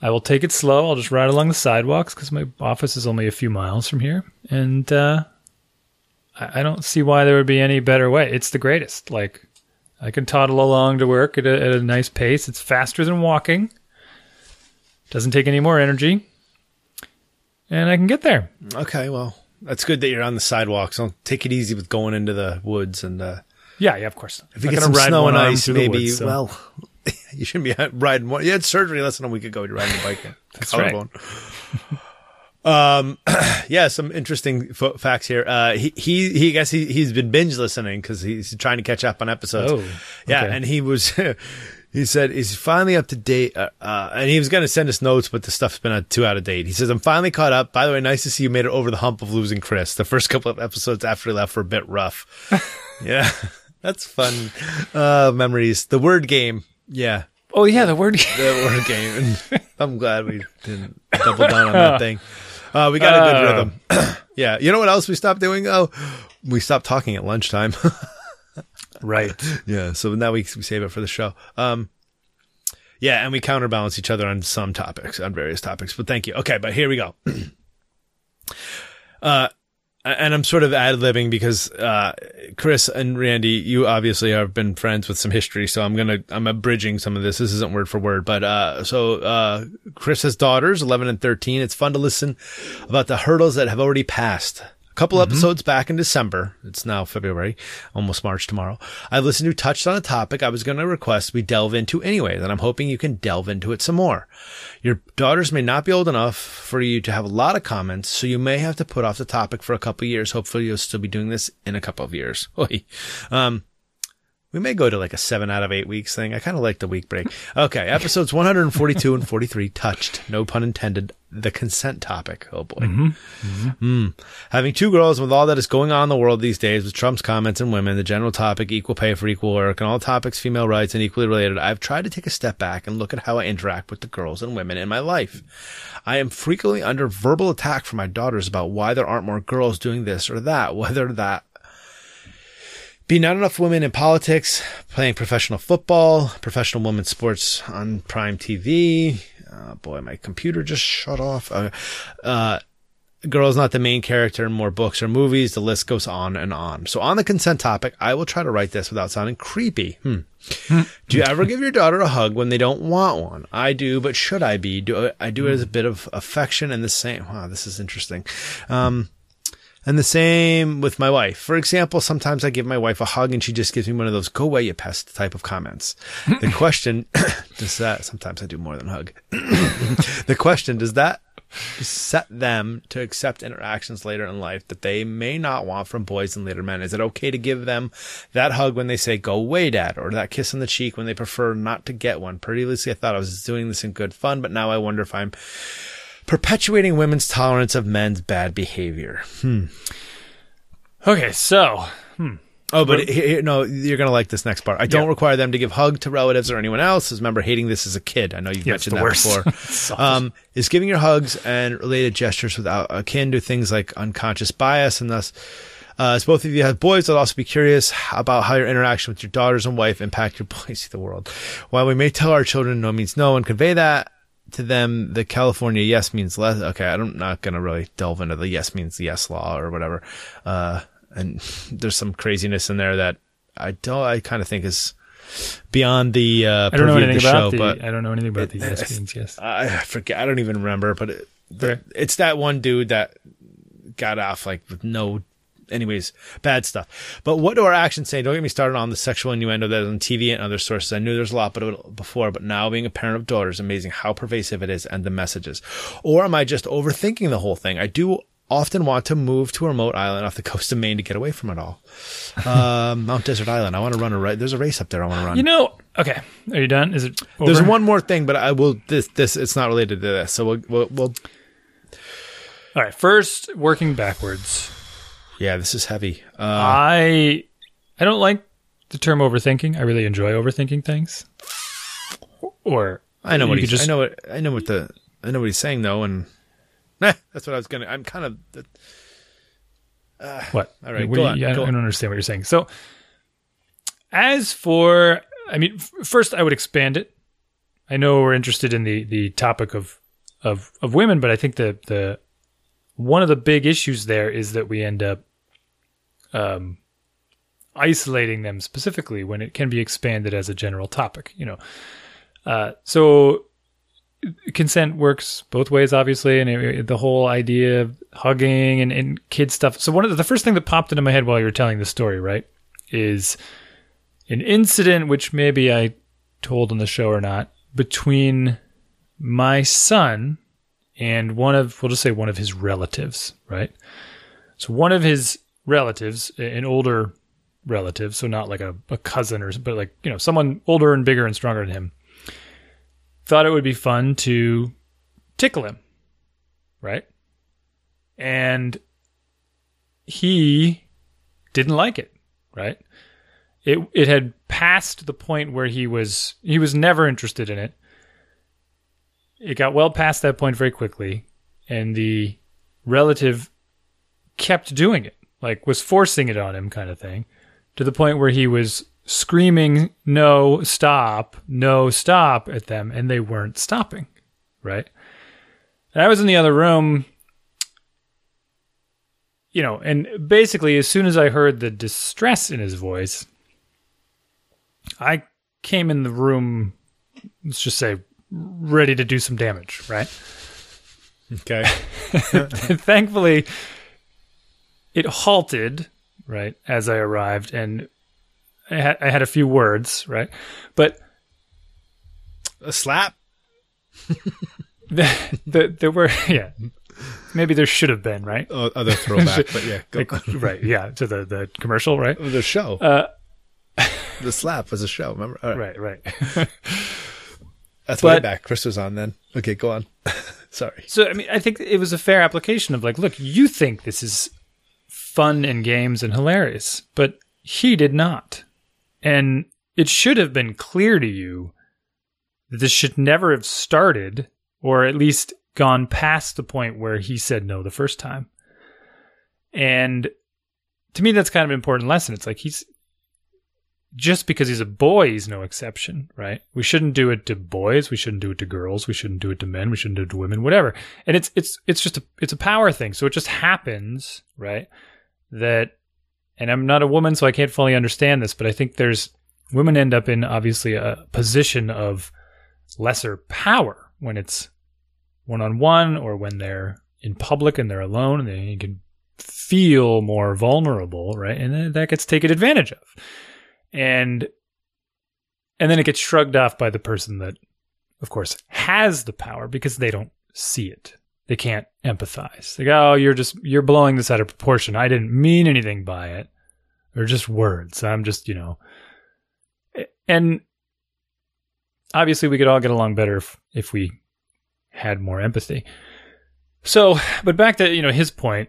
I will take it slow. I'll just ride along the sidewalks because my office is only a few miles from here, and uh, I, I don't see why there would be any better way. It's the greatest. Like I can toddle along to work at a, at a nice pace. It's faster than walking. Doesn't take any more energy, and I can get there. Okay, well, that's good that you're on the sidewalk. So take it easy with going into the woods and uh, Yeah, yeah, of course. if you get some snow and ice, maybe. woods, so- Well, you shouldn't be riding one. You had surgery less than a week ago. You're riding a bike. That's right. Um, yeah, some interesting f- facts here. Uh, he, he, he, I guess he, he's been binge listening because he's trying to catch up on episodes. Oh, yeah. And he was, he said he's finally up to date. Uh, uh, and he was going to send us notes, but the stuff's been too out of date. He says, I'm finally caught up. By the way, nice to see you made it over the hump of losing Chris. The first couple of episodes after he left were a bit rough. yeah. That's fun. Uh, memories. The word game. Yeah. Oh yeah, the word. Game. the word game. And I'm glad we didn't double down on that thing. Uh, we got a good Uh. rhythm. yeah. You know what else we stopped doing? Oh, we stopped talking at lunchtime. Right. yeah. So now we, we save it for the show. Um, Yeah, and we counterbalance each other on some topics, on various topics. But thank you. Okay, but here we go. uh, and I'm sort of ad libbing because uh, Chris and Randy, you obviously have been friends with some history, so I'm gonna I'm abridging some of this. This isn't word for word, but uh, so uh, Chris has daughters, 11 and 13. It's fun to listen about the hurdles that have already passed couple mm-hmm. episodes back in December. It's now February, almost March tomorrow. I listened to touched on a topic I was going to request we delve into anyway, and I'm hoping you can delve into it some more. Your daughters may not be old enough for you to have a lot of comments, so you may have to put off the topic for a couple years. Hopefully you'll still be doing this in a couple of years. um, we may go to like a seven out of eight weeks thing. I kind of like the week break. Okay, episodes 142 and 43 touched, no pun intended, the consent topic. Oh boy. Mm-hmm. Mm-hmm. Mm. Having two girls with all that is going on in the world these days with Trump's comments and women, the general topic, equal pay for equal work, and all topics female rights and equally related, I've tried to take a step back and look at how I interact with the girls and women in my life. I am frequently under verbal attack from my daughters about why there aren't more girls doing this or that, whether that be not enough women in politics, playing professional football, professional women's sports on prime TV. Uh, boy, my computer just shut off. Uh, uh, girl is not the main character in more books or movies. The list goes on and on. So on the consent topic, I will try to write this without sounding creepy. Hmm. do you ever give your daughter a hug when they don't want one? I do, but should I be? Do I do it as a bit of affection and the same? Wow, this is interesting. Um, and the same with my wife. For example, sometimes I give my wife a hug and she just gives me one of those go away, you pest type of comments. The question, does that, sometimes I do more than hug. the question, does that set them to accept interactions later in life that they may not want from boys and later men? Is it okay to give them that hug when they say, go away, dad, or that kiss on the cheek when they prefer not to get one? Previously, I thought I was doing this in good fun, but now I wonder if I'm perpetuating women's tolerance of men's bad behavior. Hmm. Okay, so. Hmm. Oh, but no, you're gonna like this next part. I don't yeah. require them to give hug to relatives or anyone else. As remember hating this as a kid. I know you've yeah, mentioned that worst. before. um, is giving your hugs and related gestures without akin to things like unconscious bias, and thus, uh, as both of you have boys, I'd also be curious about how your interaction with your daughters and wife impact your boys see the world. While we may tell our children no means no and convey that, to them, the California yes means less. Okay, I'm not going to really delve into the yes means yes law or whatever. Uh, and there's some craziness in there that I don't, I kind of think is beyond the, uh, I don't know anything about show, the, but I don't know anything about it, the yes means yes. I forget. I don't even remember, but it, the, it's that one dude that got off like with no anyways, bad stuff. But what do our actions say? Don't get me started on the sexual innuendo that is on TV and other sources. I knew there's a lot but before, but now being a parent of daughters, amazing how pervasive it is and the messages. Or am I just overthinking the whole thing? I do often want to move to a remote island off the coast of Maine to get away from it all. Uh, Mount Desert Island. I want to run a race. There's a race up there. I want to run. You know. Okay. Are you done? Is it? Over? There's one more thing, but I will. This this it's not related to this. So we'll we'll. we'll all right. First, working backwards. Yeah, this is heavy. Uh, I I don't like the term overthinking. I really enjoy overthinking things. Or I know what he's. Just, I know what I know what the I know what he's saying though, and eh, that's what I was gonna. I'm kind of. Uh, what? All right, go on, you, I, go I don't understand what you're saying. So, as for, I mean, f- first I would expand it. I know we're interested in the the topic of of of women, but I think the the one of the big issues there is that we end up um, isolating them specifically when it can be expanded as a general topic. You know, uh, so consent works both ways, obviously, and it, the whole idea of hugging and, and kid stuff. So one of the, the first thing that popped into my head while you were telling the story, right, is an incident which maybe I told on the show or not between my son and one of we'll just say one of his relatives, right? So one of his relatives, an older relative, so not like a, a cousin or but like, you know, someone older and bigger and stronger than him, thought it would be fun to tickle him. Right? And he didn't like it, right? It it had passed the point where he was he was never interested in it. It got well past that point very quickly, and the relative kept doing it like was forcing it on him kind of thing to the point where he was screaming no stop no stop at them and they weren't stopping right and i was in the other room you know and basically as soon as i heard the distress in his voice i came in the room let's just say ready to do some damage right Okay. thankfully it halted right as i arrived and I had, I had a few words right but A slap. the, the, there were yeah maybe there should have been right Oh, other throwback, but yeah, go. Like, right yeah to the the commercial right the show. uh the slap was a show. Remember? Right. right right That's way back. Chris was on then. Okay, go on. Sorry. so i mean i think it was a fair application of like look you think this is fun and games and hilarious but he did not. And it should have been clear to you that this should never have started or at least gone past the point where he said no the first time. And to me that's kind of an important lesson. It's like he's just because he's a boy he's no exception right? We shouldn't do it to boys. We shouldn't do it to girls. We shouldn't do it to men. We shouldn't do it to women whatever. And it's it's it's just a it's a power thing. So it just happens right that and i'm not a woman so i can't fully understand this but i think there's women end up in obviously a position of lesser power when it's one on one or when they're in public and they're alone and they can feel more vulnerable, right? And that gets taken advantage of. And and then it gets shrugged off by the person that of course has the power because they don't see it. They can't empathize. Like, "Oh, you're just you're blowing this out of proportion. I didn't mean anything by it. They're just words. I'm just, you know." And obviously we could all get along better if, if we had more empathy. So, but back to, you know, his point,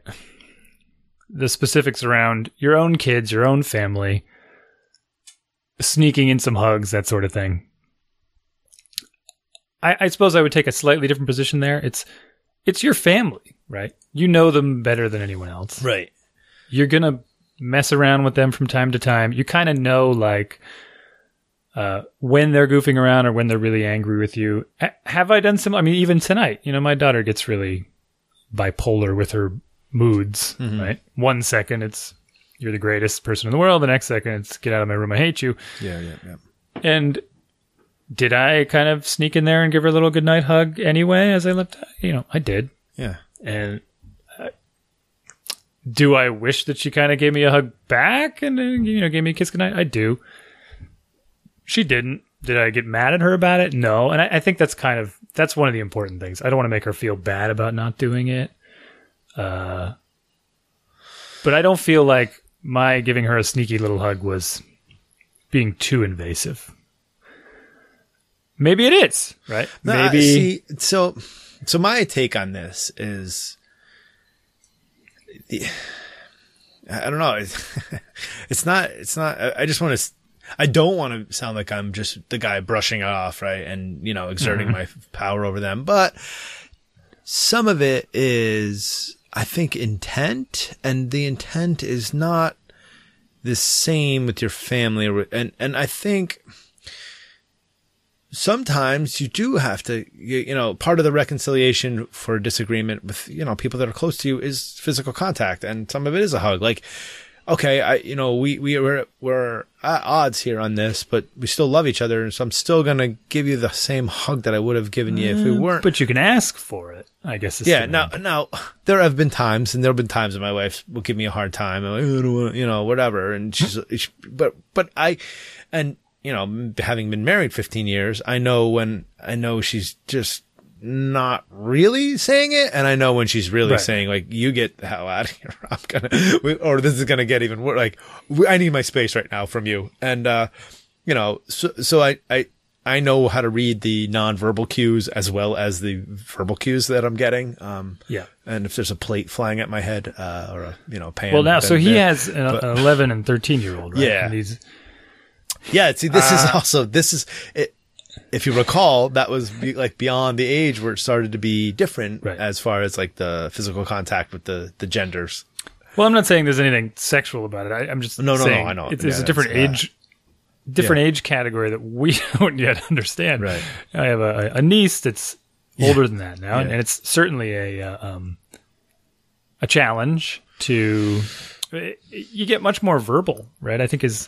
the specifics around your own kids, your own family, sneaking in some hugs, that sort of thing. I, I suppose I would take a slightly different position there. It's it's your family, right? You know them better than anyone else. Right. You're gonna mess around with them from time to time. You kind of know like uh, when they're goofing around or when they're really angry with you. A- have I done some? I mean, even tonight, you know, my daughter gets really bipolar with her moods. Right, one second it's you're the greatest person in the world. The next second it's get out of my room. I hate you. Yeah, yeah, yeah. And did I kind of sneak in there and give her a little goodnight hug anyway as I left? You know, I did. Yeah. And uh, do I wish that she kind of gave me a hug back and uh, you know gave me a kiss goodnight? I do. She didn't. Did I get mad at her about it? No. And I, I think that's kind of that's one of the important things. I don't want to make her feel bad about not doing it. Uh, but I don't feel like my giving her a sneaky little hug was being too invasive. Maybe it is, right? No, Maybe see, so so my take on this is I I don't know. It's, it's not it's not I I just want to I don't want to sound like I'm just the guy brushing it off, right? And, you know, exerting mm-hmm. my power over them, but some of it is I think intent and the intent is not the same with your family and and I think sometimes you do have to you, you know part of the reconciliation for disagreement with you know people that are close to you is physical contact and some of it is a hug like okay i you know we we were we're at odds here on this but we still love each other And so i'm still gonna give you the same hug that i would have given you if we mm, weren't but you can ask for it. I guess. yeah, now, now there have been times, and there have been times when my wife will give me a hard time, and like, "Oh, I don't want, you know, whatever, and she's, she, but, but I, and you know, having been married 15 years, I know when I know she's just not really saying it, and I know when she's really Right. saying like, "You get the hell out of here," I'm gonna, or this is gonna get even worse. Like, I need my space right now from you, and uh, you know, so so I I. I know how to read the nonverbal cues as well as the verbal cues that I'm getting. Um, yeah. and if there's a plate flying at my head uh, or a you know pan. Well, now, so he has an, an 11 and 13 year old, right? Yeah. And he's, Yeah, see, this Uh, is also this is it, if you recall, that was be, like beyond the age where it started to be different Right. as far as like the physical contact with the the genders. well, I'm not saying there's anything sexual about it. I, I'm just No, no, no, I know. It's, Yeah, a different that's- age different age category that we don't yet understand. Right. I have a, a niece that's older than that now, Yeah. and it's certainly a uh, um, a challenge to. You get much more verbal, right? I think is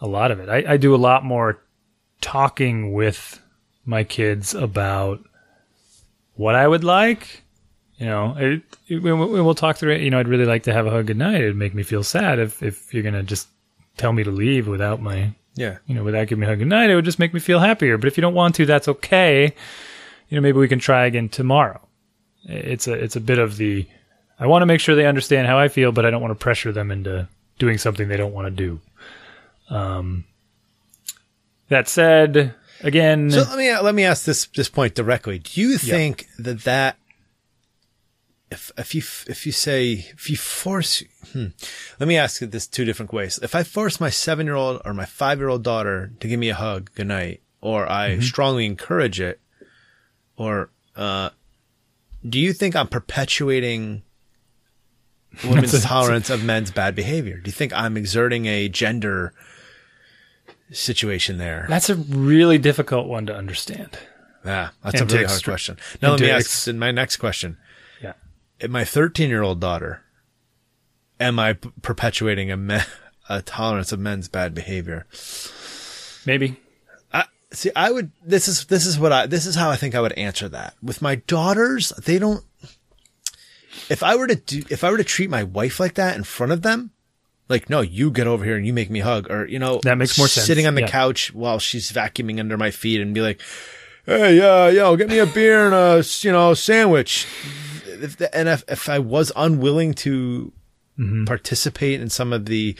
a lot of it. I, I do a lot more talking with my kids about what I would like. You know, it, it, we, we- we'll talk through it. You know, I'd really like to have a hug goodnight. It'd make me feel sad if if you're gonna just tell me to leave without my Yeah. you know, without giving me a hug goodnight, it would just make me feel happier. But if you don't want to, that's okay. You know, maybe we can try again tomorrow. It's a it's a bit of the I want to make sure they understand how I feel, but I don't want to pressure them into doing something they don't want to do. Um, that said, again, So let me let me ask this this point directly. Do you think that that if if you if you say if you force hmm, let me ask it this two different ways. If I force my seven year old or my five year old daughter to give me a hug goodnight, or I strongly encourage it, or uh, do you think I'm perpetuating women's tolerance of men's bad behavior? Do you think I'm exerting a gender situation there? that's a really difficult one to understand. Yeah, that's And a really hard extra- question. Now let me ask ex- my next question. Yeah. My 13 year old daughter, am I p- perpetuating a, me- a tolerance of men's bad behavior? Maybe. I, see, I would, this is, this is what I, this is how I think I would answer that. With my daughters, they don't, if I were to do, if I were to treat my wife like that in front of them, like, no, you get over here and you make me hug, or, you know, That makes more sense. Sitting on the Yeah. couch while she's vacuuming under my feet and be like, hey, uh, yo, get me a beer and a, you know, sandwich. If the, and if, if I was unwilling to Mm-hmm. participate in some of the,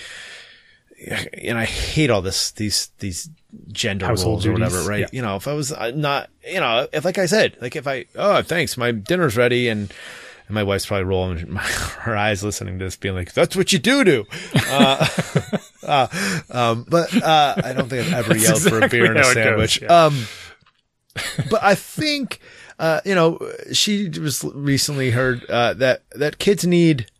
and I hate all this, these, these gender Household roles or whatever, right? yeah. You know, if I was uh, not, you know, if like I said, like if I, oh, thanks, my dinner's ready and, and my wife's probably rolling my, her eyes listening to this being like, that's what you do do. Uh, uh, um, but, uh, I don't think I've ever yelled for a beer and a it goes, sandwich. yeah. Um, but I think, uh, you know, she was recently heard, uh, that, that kids need,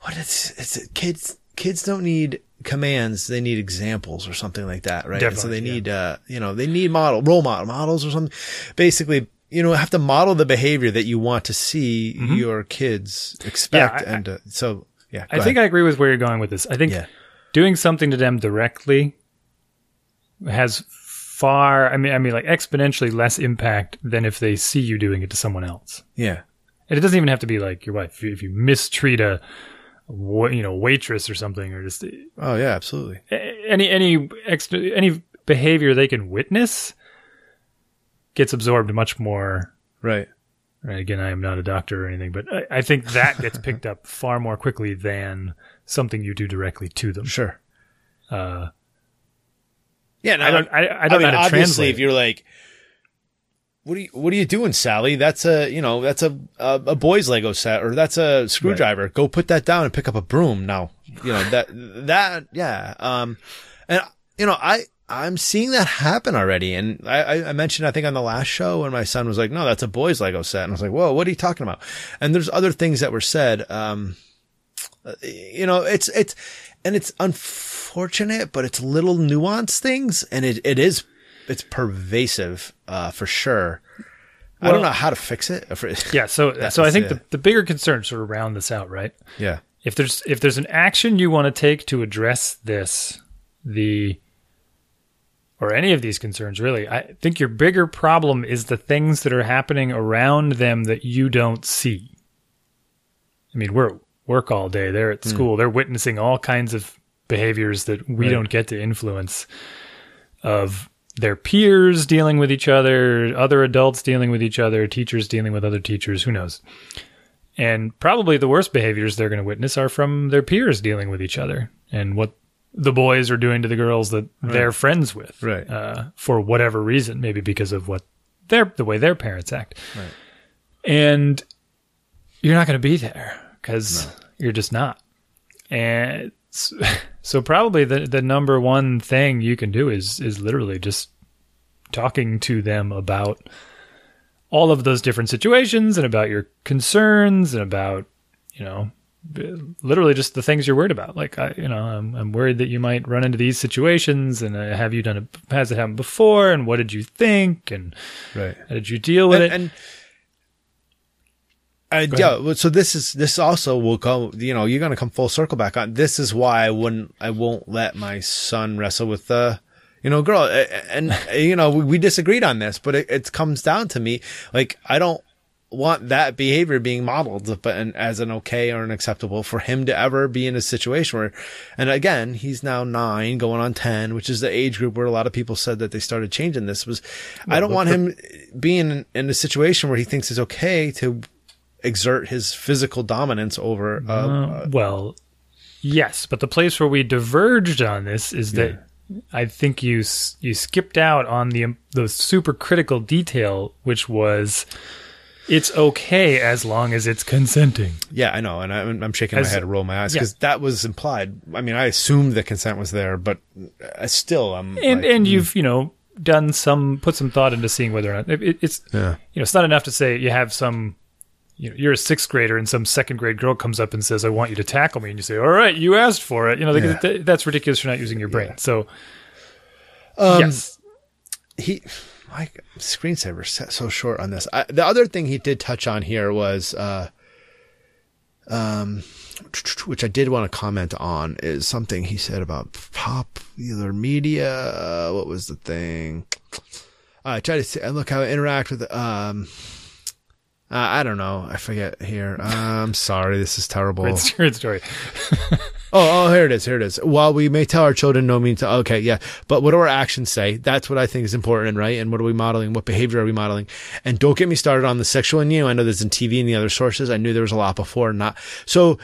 what is, is it? Kids, kids don't need commands. They need examples or something like that, right? So they Definitely, yeah. need, uh, you know, they need model, role model models or something. Basically, you know, have to model the behavior that you want to see your kids expect. Mm-hmm. Yeah, I- and, uh, so, yeah. I think I agree with where you're going with this. I think Yeah. doing something to them directly has far I mean I mean like exponentially less impact than if they see you doing it to someone else. yeah. And it doesn't even have to be like your wife. If you, if you mistreat a you know waitress or something or just Oh, yeah, absolutely. any any extra any behavior they can witness gets absorbed much more Right. Right. Again, I am not a doctor or anything, but I, I think that gets picked up far more quickly than something you do directly to them. Sure. Uh, Yeah. No, I don't. I, I don't mean, know how to obviously, translate. if you're like, what are you, what are you doing, Sally? That's a, you know, that's a, a, a boy's Lego set or that's a screwdriver. Go put that down and pick up a broom now. You know, that, that, yeah. Um, and, you know, I, I'm seeing that happen already. And I, I- mentioned, I think on the last show when my son was like, no, that's a boy's Lego set. And I was like, whoa, what are you talking about? And there's other things that were said. Um, you know, it's, it's, and it's unfortunate, but it's little nuanced things. And it, it is, it's pervasive, uh, for sure. I don't know how to fix it. Yeah. So so I think it. the, the bigger concern sort of round this out, right? Yeah. If there's if there's an action you want to take to address this, the or any of these concerns, really, I think your bigger problem is the things that are happening around them that you don't see. I mean, we're at work all day. They're at hmm. school. They're witnessing all kinds of behaviors that we Right. don't get to influence of their peers dealing with each other, other adults dealing with each other, teachers dealing with other teachers, who knows. And probably the worst behaviors they're going to witness are from their peers dealing with each other and what the boys are doing to the girls that they're friends with, Right. Uh, for whatever reason, maybe because of what their the way their parents act, Right. and you're not going to be there because you're just not. And so probably the the number one thing you can do is is literally just talking to them about all of those different situations and about your concerns and about you know literally just the things you're worried about. Like I, you know, I'm, I'm worried that you might run into these situations, and uh, have you done it? Has it happened before? And what did you think? And Right. how did you deal with and, it? and uh, yeah, so this is this also will come. You know, you're gonna come full circle back on. This is why I wouldn't, I won't let my son wrestle with the, you know, girl. A- And you know, we, we disagreed on this, but it, it comes down to me. Like, I don't want that behavior being modeled, but and as an okay or an acceptable for him to ever be in a situation where, and again, he's now nine, going on ten, which is the age group where a lot of people said that they started changing this. Was I don't want him being in, in a situation where he thinks it's okay to exert his physical dominance over. Uh, Uh, well, yes, but the place where we diverged on this is that I think you you skipped out on the the super critical detail, which was it's okay as long as it's consenting. yeah, I know, and I'm, I'm shaking As- my head and roll my eyes yeah. because that was implied. I mean, I assumed the consent was there, but uh, still, I'm And like, and you've you know done some put some thought into seeing whether or not it, it- it's yeah, you know it's not enough to say you have some. You know, you're a sixth grader, and some second grade girl comes up and says, "I want you to tackle me," and you say, "All right, you asked for it." You know, like, Yeah. th- that's ridiculous. You're not using your brain. Yeah. So, Um, yes, he my screensaver set so short on this. I, the other thing he did touch on here was, uh, um, which I did want to comment on is something he said about popular media. Uh, what was the thing? I try to see, look how I interact with, um, uh, I don't know. I forget here. Uh, I'm sorry. This is terrible. Great story. Oh, oh, here it is. Here it is. While we may tell our children no means okay, yeah. But what do our actions say? That's what I think is important, right? And what are we modeling? What behavior are we modeling? And don't get me started on the sexual innuendo. I know there's in TV and the other sources. I knew there was a lot before. Not so.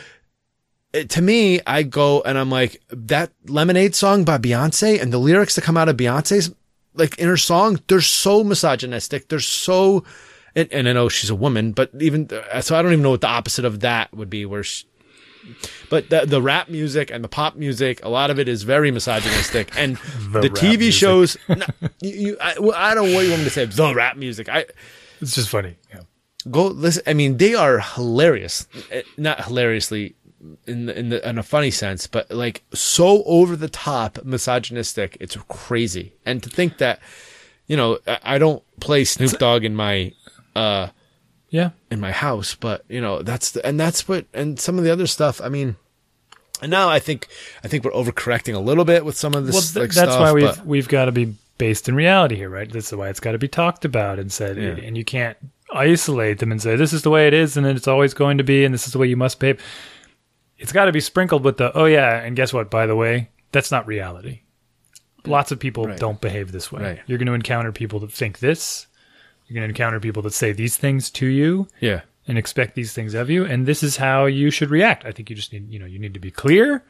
To me, I go and I'm like that Lemonade song by Beyonce and the lyrics that come out of Beyonce's like in her song, they're so misogynistic. They're so, and, and I know she's a woman, but even so, I don't even know what the opposite of that would be. Where she, but the the rap music and the pop music, a lot of it is very misogynistic, and the, rap TV music. shows. no, you, you, I, I don't know what you want me to say. The rap music. I It's just funny. Yeah. go listen. I mean, they are hilarious. Eh, Not hilariously in the, in the in a funny sense, but like so over the top misogynistic. It's crazy. And to think that, you know, I, I don't play Snoop Dogg in my uh Yeah. in my house, but you know, that's the, and that's what and some of the other stuff. I mean, and now I think I think we're overcorrecting a little bit with some of this Well, th- like that's stuff. why we've but- we've got to be based in reality here, right? That's why it's got to be talked about and said, Yeah. and you can't isolate them and say this is the way it is, and it's always going to be, and this is the way you must behave. It's got to be sprinkled with the oh yeah, and guess what? By the way, that's not reality. Lots of people Right. don't behave this way. Right. You're going to encounter people that think this. You're going to encounter people that say these things to you yeah. and expect these things of you, and this is how you should react. I think you just need, you know, you need to be clear.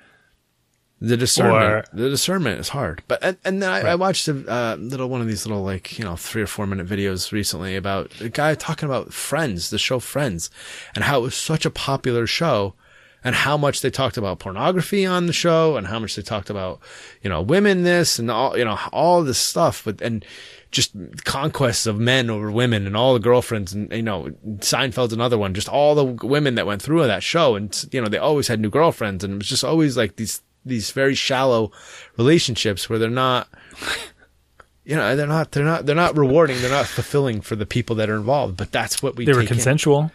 The discernment, Or- the discernment is hard. But and, and then I, I watched a uh, little one of these little like you know three or four minute videos recently about a guy talking about Friends, the show Friends, and how it was such a popular show, and how much they talked about pornography on the show, and how much they talked about you know women this and all you know all this stuff, but and just conquests of men over women and all the girlfriends and you know Seinfeld's another one, just all the women that went through that show, and you know they always had new girlfriends, and it was just always like these these very shallow relationships where they're not you know they're not they're not they're not rewarding they're not fulfilling for the people that are involved but that's what we They were consensual.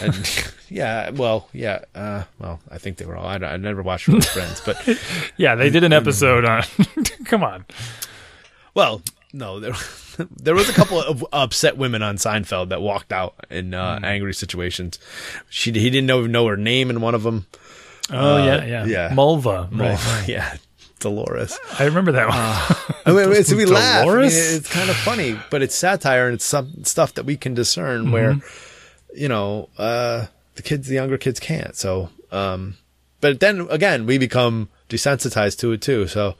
And- yeah well yeah uh well i think they were all i, I never watched Real friends but Yeah, they did an episode on. Come on. well no there there was a couple of upset women on Seinfeld that walked out in uh, Hmm. angry situations she he didn't know, know her name in one of them Oh Uh, yeah, yeah, yeah. Mulva. right Mulva. yeah Dolores I remember that one. I mean, it's, we laugh. I mean, it's kind of funny, but it's satire and it's some stuff that we can discern where, you know, uh, the kids, the younger kids can't. So, um, but then again, we become desensitized to it too. So,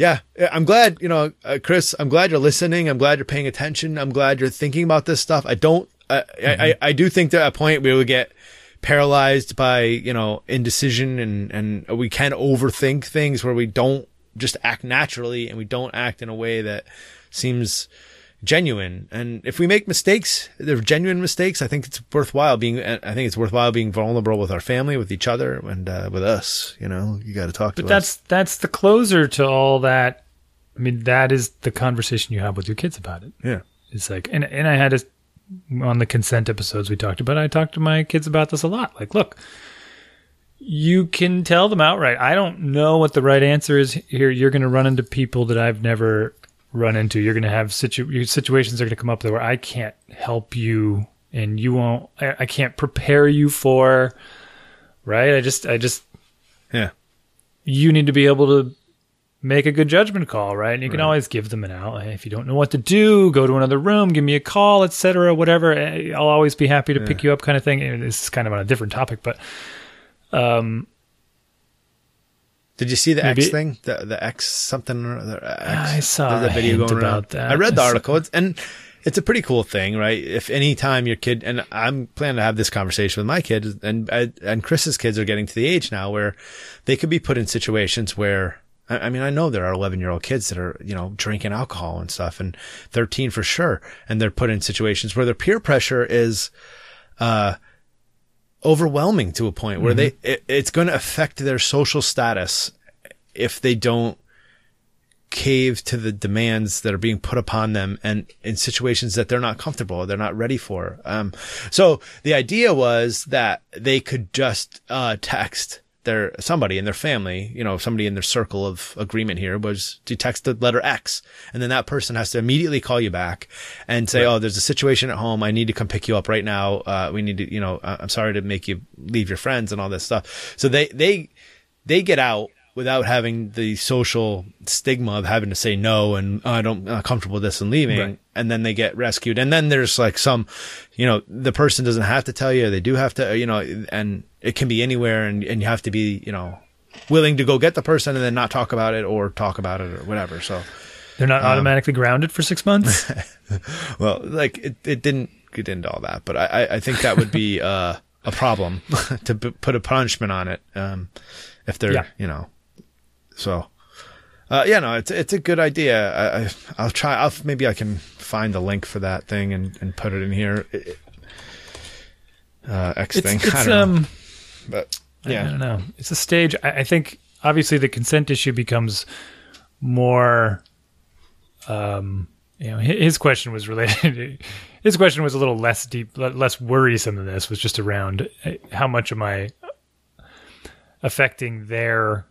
yeah, I'm glad, you know, uh, Chris, I'm glad you're listening. I'm glad you're paying attention. I'm glad you're thinking about this stuff. I don't, I, I, I, I do think that at a point we will get paralyzed by, you know, indecision and, and we can overthink things where we don't just act naturally and we don't act in a way that seems, genuine. And if we make mistakes, they're genuine mistakes. I think it's worthwhile being. I think it's worthwhile being vulnerable with our family, with each other, and uh, with us. You know, you got to talk to But that's us. that's the closer to all that. I mean, that is the conversation you have with your kids about it. Yeah. It's like, and and I had a on the consent episodes we talked about. I talked to my kids about this a lot. Like, look, you can tell them outright. I don't know what the right answer is here. You're going to run into people that I've never run into. You're going to have situ- situations are going to come up there where I can't help you, and you won't. I, I can't prepare you for. Right. I just. I just. Yeah. You need to be able to make a good judgment call, right? And you can Right. always give them an out. If you don't know what to do, go to another room, give me a call, etc., whatever. Eh, I'll always be happy to pick you up, kind of thing. And This is kind of on a different topic, but um, Did you see the Maybe- X thing? The the X something or other? X, I saw a hint around. about that. I read the I article, it's, and it's a pretty cool thing, right? If any time your kid and I'm planning to have this conversation with my kids, and and Chris's kids are getting to the age now where they could be put in situations where. I I mean, I know there are 11 year old kids that are, you know, drinking alcohol and stuff and 13 for sure. And they're put in situations where their peer pressure is, uh, overwhelming to a point where they it, it's going to affect their social status if they don't cave to the demands that are being put upon them and in situations that they're not comfortable they're not ready for. Um so the idea was that they could just uh text their somebody in their family you know somebody in their circle of agreement here was to text the letter x. And then that person has to immediately call you back and say oh there's a situation at home. I need to come pick you up right now. Uh we need to you know i'm sorry to make you leave your friends and all this stuff. So they they they get out without having the social stigma of having to say no and "Oh, I don't, I'm not comfortable with this and leaving. Right. And then they get rescued. And then there's like some, you know, the person doesn't have to tell you. They do have to, you know, and it can be anywhere and, and you have to be, you know, willing to go get the person and then not talk about it or talk about it or whatever. So, they're not Um, automatically grounded for six months. well, like it, it didn't get into all that, but I, I- I think that would be, uh, a problem to p- put a punishment on it. Um, if they're, Yeah. you know, so, uh, yeah, no, it's, it's a good idea. I, I I'll try, I'll, maybe I can find the link for that thing and, and put it in here. Uh, X it's thing. I don't know. um. But yeah I don't know. It's a stage. I, I think obviously the consent issue becomes more. Um, you know, his question was related. His question was a little less deep, less worrisome than this. Was just around uh, how much am I affecting their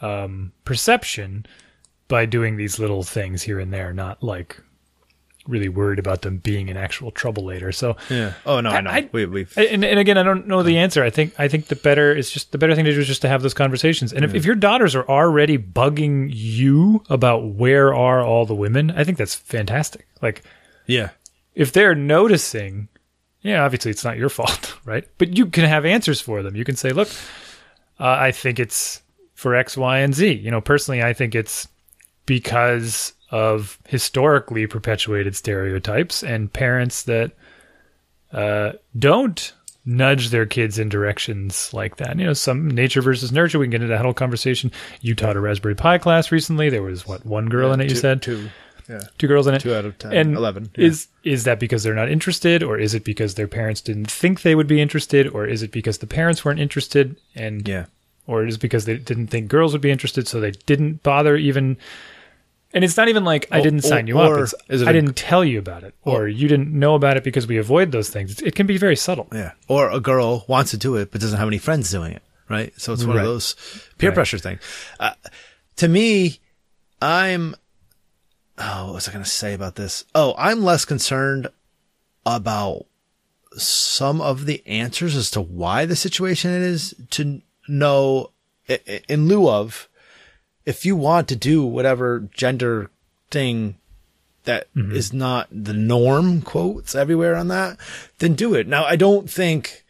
um, perception by doing these little things here and there, not like really worried about them being in actual trouble later. So yeah. Oh no, I, I- know. I- we, we've and, and again, I don't know the answer. I think I think the better is just the better thing to do is just to have those conversations. And if, if your daughters are already bugging you about where are all the women, I think that's fantastic. Like yeah, if they're noticing, yeah, obviously it's not your fault, right? But you can have answers for them. You can say, look, uh, I think it's for X, Y, and Z. You know, personally, I think it's because of historically perpetuated stereotypes and parents that uh, don't nudge their kids in directions like that. You know, some nature versus nurture. We can get into that whole conversation. You taught a Raspberry Pi class recently. There was what one girl in it. You said two, yeah, two girls in it two out of ten, and 11. yeah. Is is that because they're not interested, or is it because their parents didn't think they would be interested, or is it because the parents weren't interested, and yeah, or is it because they didn't think girls would be interested, so they didn't bother even? And it's not even like I didn't sign you up. It's, is it I a- didn't tell you about it, or you didn't know about it because we avoid those things. It can be very subtle. Yeah. Or a girl wants to do it but doesn't have any friends doing it, right? So it's one Right. of those peer Right. pressure things. Uh, to me, I'm. Oh, what was I going to say about this? Oh, I'm less concerned about some of the answers as to why the situation it is to i- in lieu of if you want to do whatever gender thing that mm-hmm. is not the norm quotes everywhere on that, then do it. Now, I don't think,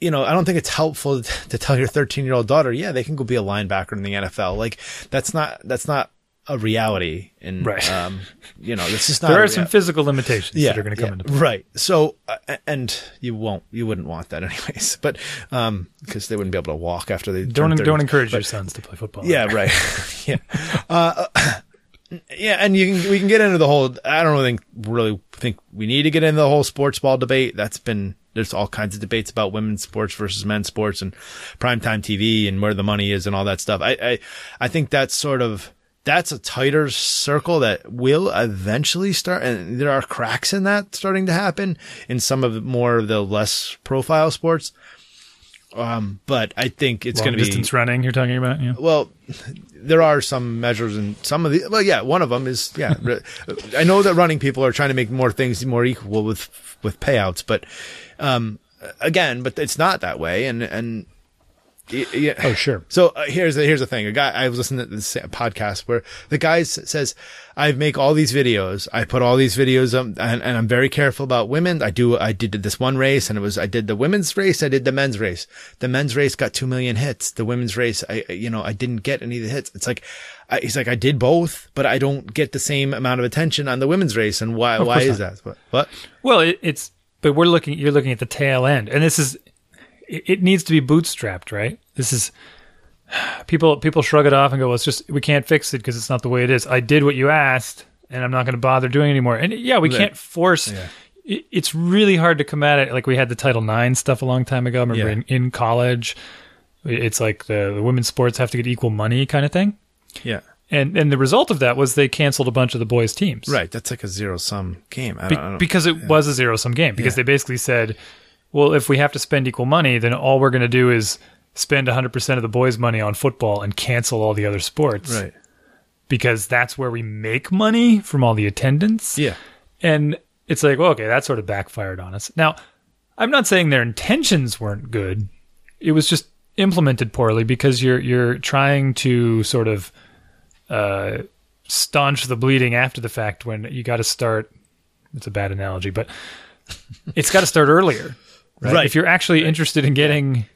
you know, I don't think it's helpful to tell your 13 year old daughter, yeah, they can go be a linebacker in the NFL. Like that's not, that's not a reality. And, Right. um, you know, this is not, There are some physical limitations yeah, that are going to come yeah, into play. Right. So, uh, and you won't, you wouldn't want that anyways, but, um, cause they wouldn't be able to walk after they Don't 30. don't encourage your sons to play football. Yeah, right. yeah. Uh, Yeah, and you can we can get into the whole. I don't really think really think we need to get into the whole sports ball debate. That's been there's all kinds of debates about women's sports versus men's sports and primetime TV and where the money is and all that stuff. I I, I think that's sort of that's a tighter circle that will eventually start, and there are cracks in that starting to happen in some of the more of the less profile sports. Um, but I think it's going to be distance running. You're talking about, yeah. well, there are some measures in some of the. Well, yeah, one of them is yeah. I know that running people are trying to make more things more equal with with payouts, but um, again, but it's not that way, and and. Yeah. Oh, sure. So uh, here's the here's the thing. A guy I was listening to this podcast where the guy s- says, "I make all these videos. I put all these videos um, and, and I'm very careful about women. I do. I did this one race, and it was I did the women's race. I did the men's race. The men's race got two million hits. The women's race, I you know I didn't get any of the hits. It's like." I, he's like, I did both, but I don't get the same amount of attention on the women's race, and why? Why is that? What? What? Well, it, it's but we're looking. You're looking at the tail end, and this is it, it needs to be bootstrapped, right? This is people people shrug it off and go, "Well, it's just we can't fix it because it's not the way it is." I did what you asked, and I'm not going to bother doing it anymore. And yeah, we can't force. Yeah. It, it's really hard to come at it like we had the Title IX stuff a long time ago. I remember Yeah. in, in college, it's like the, the women's sports have to get equal money kind of thing. Yeah. And and the result of that was they canceled a bunch of the boys' teams. Right. That's like a zero sum game. I don't, I don't, because it was a zero sum game. Because Yeah. they basically said, well, if we have to spend equal money, then all we're going to do is spend 100% of the boys' money on football and cancel all the other sports. right. Because that's where we make money from all the attendance. Yeah. And it's like, well, okay, that sort of backfired on us. Now, I'm not saying their intentions weren't good. It was just implemented poorly because you're you're trying to sort of uh, staunch the bleeding after the fact when you got to start. It's a bad analogy, but it's got to start earlier, right? Right. If you're actually interested in getting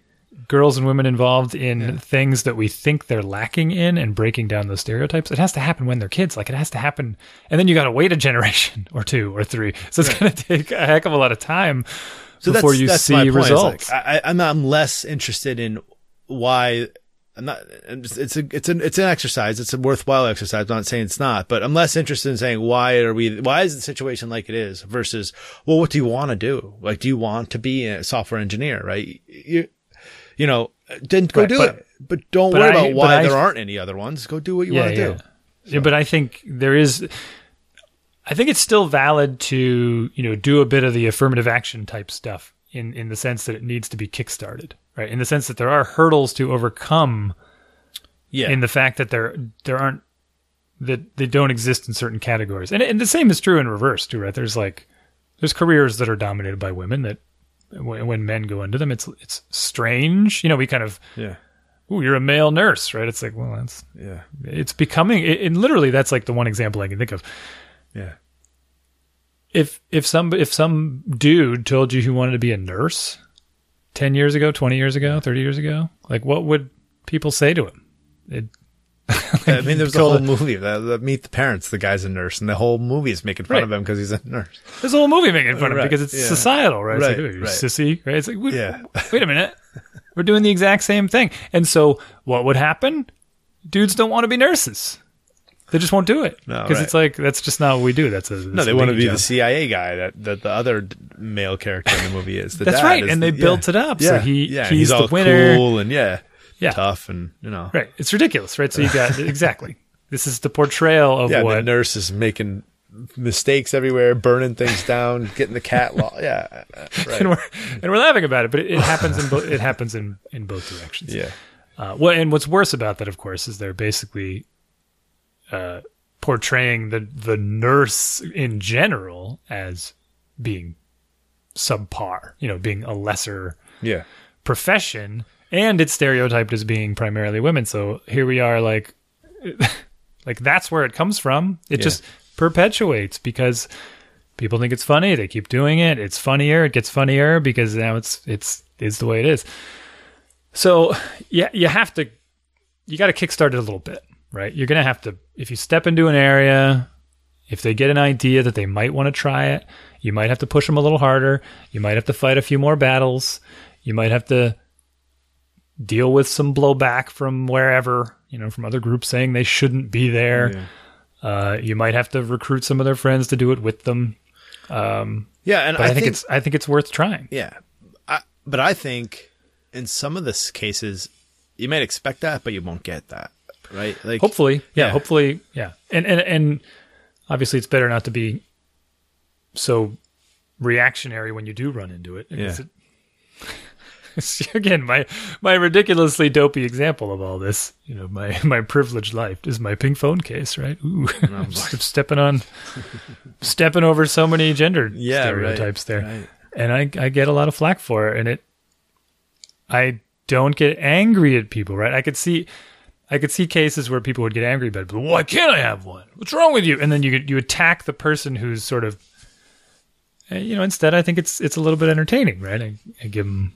girls and women involved in things that we think they're lacking in and breaking down those stereotypes, it has to happen when they're kids. Like it has to happen, and then you got to wait a generation or two or three. So it's going to take a heck of a lot of time before you see my results. Like, I- I'm, I'm less interested in why. I'm not. It's it's a it's an it's an exercise. It's a worthwhile exercise. I'm not saying it's not, but I'm less interested in saying why are we why is the situation like it is versus well, what do you want to do? Like, do you want to be a software engineer? Right? You you know, then go Right, do but- it. But don't but worry I- about why I- there aren't any other ones. Go do what you want to do. Yeah, but I think there is. I think it's still valid to you know do a bit of the affirmative action type stuff in in the sense that it needs to be kickstarted, right? In the sense that there are hurdles to overcome Yeah. in the fact that there there aren't that they don't exist in certain categories, and and the same is true in reverse too, right? There's like there's careers that are dominated by women that when, when men go into them, it's it's strange. You know, we kind of yeah. ooh, you're a male nurse, right? It's like well, that's Yeah. it's becoming it, and literally that's like the one example I can think of. Yeah. If if some if some dude told you he wanted to be a nurse ten years ago, twenty years ago, thirty years ago, like what would people say to him? It, I mean, there's a whole it- movie. The, the Meet the Parents. The guy's a nurse, and the whole movie is making fun Right. of him because he's a nurse. there's a whole movie making fun of it Right, because it's yeah. societal, right? It's Right, like, "Oh, you right. sissy, right? It's like, wait, Yeah. wait a minute, we're doing the exact same thing. And so, what would happen? Dudes don't want to be nurses. They just won't do it No, because right. it's like that's just not what we do. That's a No, they want to be job. the CIA guy that, that the other male character in the movie is. The That's right, is and the- they built it up, so Yeah, he- yeah, he's the all winner. cool and yeah, Yeah. tough and you know, Right. It's ridiculous, right? So you got exactly. This is the portrayal of yeah. The nurse is making mistakes everywhere, burning things down, getting the cat law. Yeah, uh, right. and we're and we're laughing about it, but it, it happens in both it happens in in both directions. yeah, Uh, what and what's worse about that, of course, is they're basically uh, portraying the the nurse in general as being subpar, you know, being a lesser yeah, profession, and it's stereotyped as being primarily women. So here we are, like, like that's where it comes from. It Yeah. just perpetuates because people think it's funny. They keep doing it. It's funnier. It gets funnier because now it's it's is the way it is. So yeah, you have to you got to kickstart it a little bit, right? You're gonna have to if you step into an area. If they get an idea that they might want to try it, you might have to push them a little harder. You might have to fight a few more battles. You might have to deal with some blowback from wherever, you know, from other groups saying they shouldn't be there. Yeah. Uh, you might have to recruit some of their friends to do it with them. Um, Yeah, and but I, think, it's I think it's worth trying. yeah, I, but I think in some of the cases you might expect that, but you won't get that, right? Like Hopefully, yeah, Yeah. hopefully, yeah, and and and obviously, it's better not to be so reactionary when you do run into it. Yeah. it- again, my my ridiculously dopey example of all this, you know, my my privileged life is my pink phone case, right? Ooh, oh, I'm just stepping on, stepping over so many gender Yeah, right, stereotypes there, right. and I I get a lot of flack for it, and it, I don't get angry at people, right? I could see. I could see cases where people would get angry. But why can't I have one? What's wrong with you? And then you you attack the person who's sort of, uh, you know. Instead, I think it's it's a little bit entertaining, right? I, I give them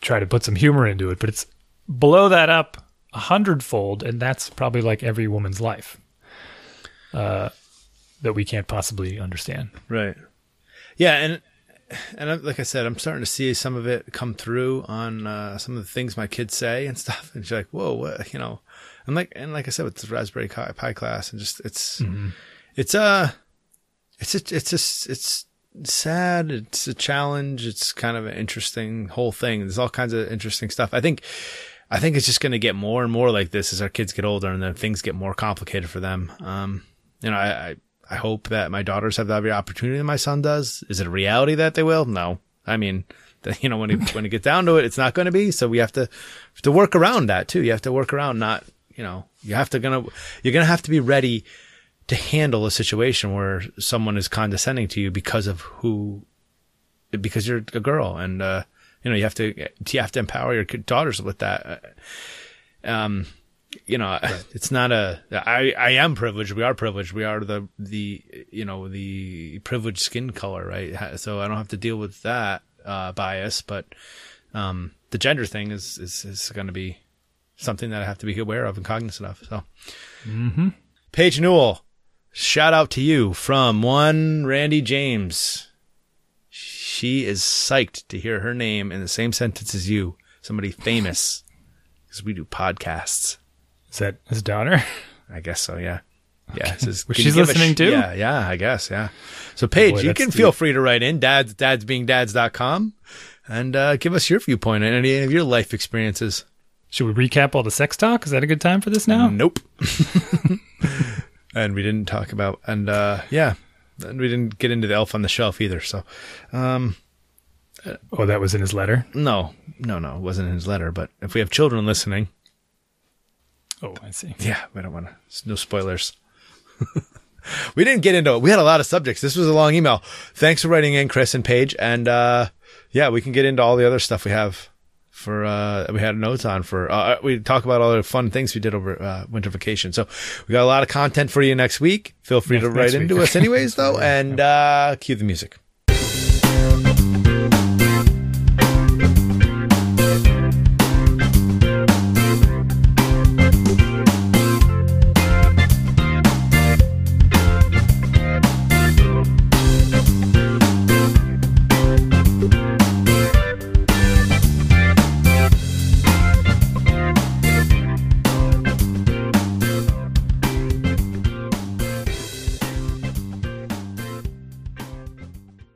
try to put some humor into it, but it's blow that up a hundredfold, and that's probably like every woman's life uh, that we can't possibly understand. Right. Yeah, and and I- like I said, I'm starting to see some of it come through on uh, some of the things my kids say and stuff. And she's like, "Whoa, what?" You know, and like and like I said with the Raspberry Pi class, and just it's it's uh it's a, it's just it's sad. It's a challenge. It's kind of an interesting whole thing. There's all kinds of interesting stuff. I think. I think it's just going to get more and more like this as our kids get older and then things get more complicated for them. Um, you know, I, I, I hope that my daughters have every opportunity that my son does. Is it a reality that they will? No. I mean, you know, when it, when it gets down to it, it's not going to be. So we have to, have to work around that too. You have to work around not, you know, you have to gonna, you're going to have to be ready to handle a situation where someone is condescending to you because of who, because you're a girl and, uh, you know, you have to, you have to empower your daughters with that. Um, you know, it's not a, I, I am privileged. We are privileged. We are the, the, you know, the privileged skin color, right? So I don't have to deal with that, uh, bias, but, um, the gender thing is, is, is going to be something that I have to be aware of and cognizant of. So, Paige Newell, shout out to you from one Randy James. She is psyched to hear her name in the same sentence as you, somebody famous, because we do podcasts. Is that his daughter? I guess so. Yeah. Yeah. says, Was "Can she you give listening too? Yeah. Yeah. I guess. Yeah. So Paige, Boy, you can the- feel free to write in dads, dadsbeingdads.com and, uh, give us your viewpoint on any of your life experiences. Should we recap all the sex talk? Is that a good time for this now? Nope. and we didn't talk about, and, uh, yeah. And we didn't get into the elf on the shelf either. So, um, Oh, that was in his letter. no, no, no, it wasn't in his letter, but if we have children listening, Oh, I see. Yeah, we don't want to. No spoilers. we didn't get into it. We had a lot of subjects. This was a long email. Thanks for writing in, Chris and Paige. And uh, yeah, we can get into all the other stuff we have for. Uh, we had notes on for. Uh, we talk about all the fun things we did over uh, winter vacation. So we got a lot of content for you next week. Feel free Next- to write into us anyways, though, and uh, cue the music.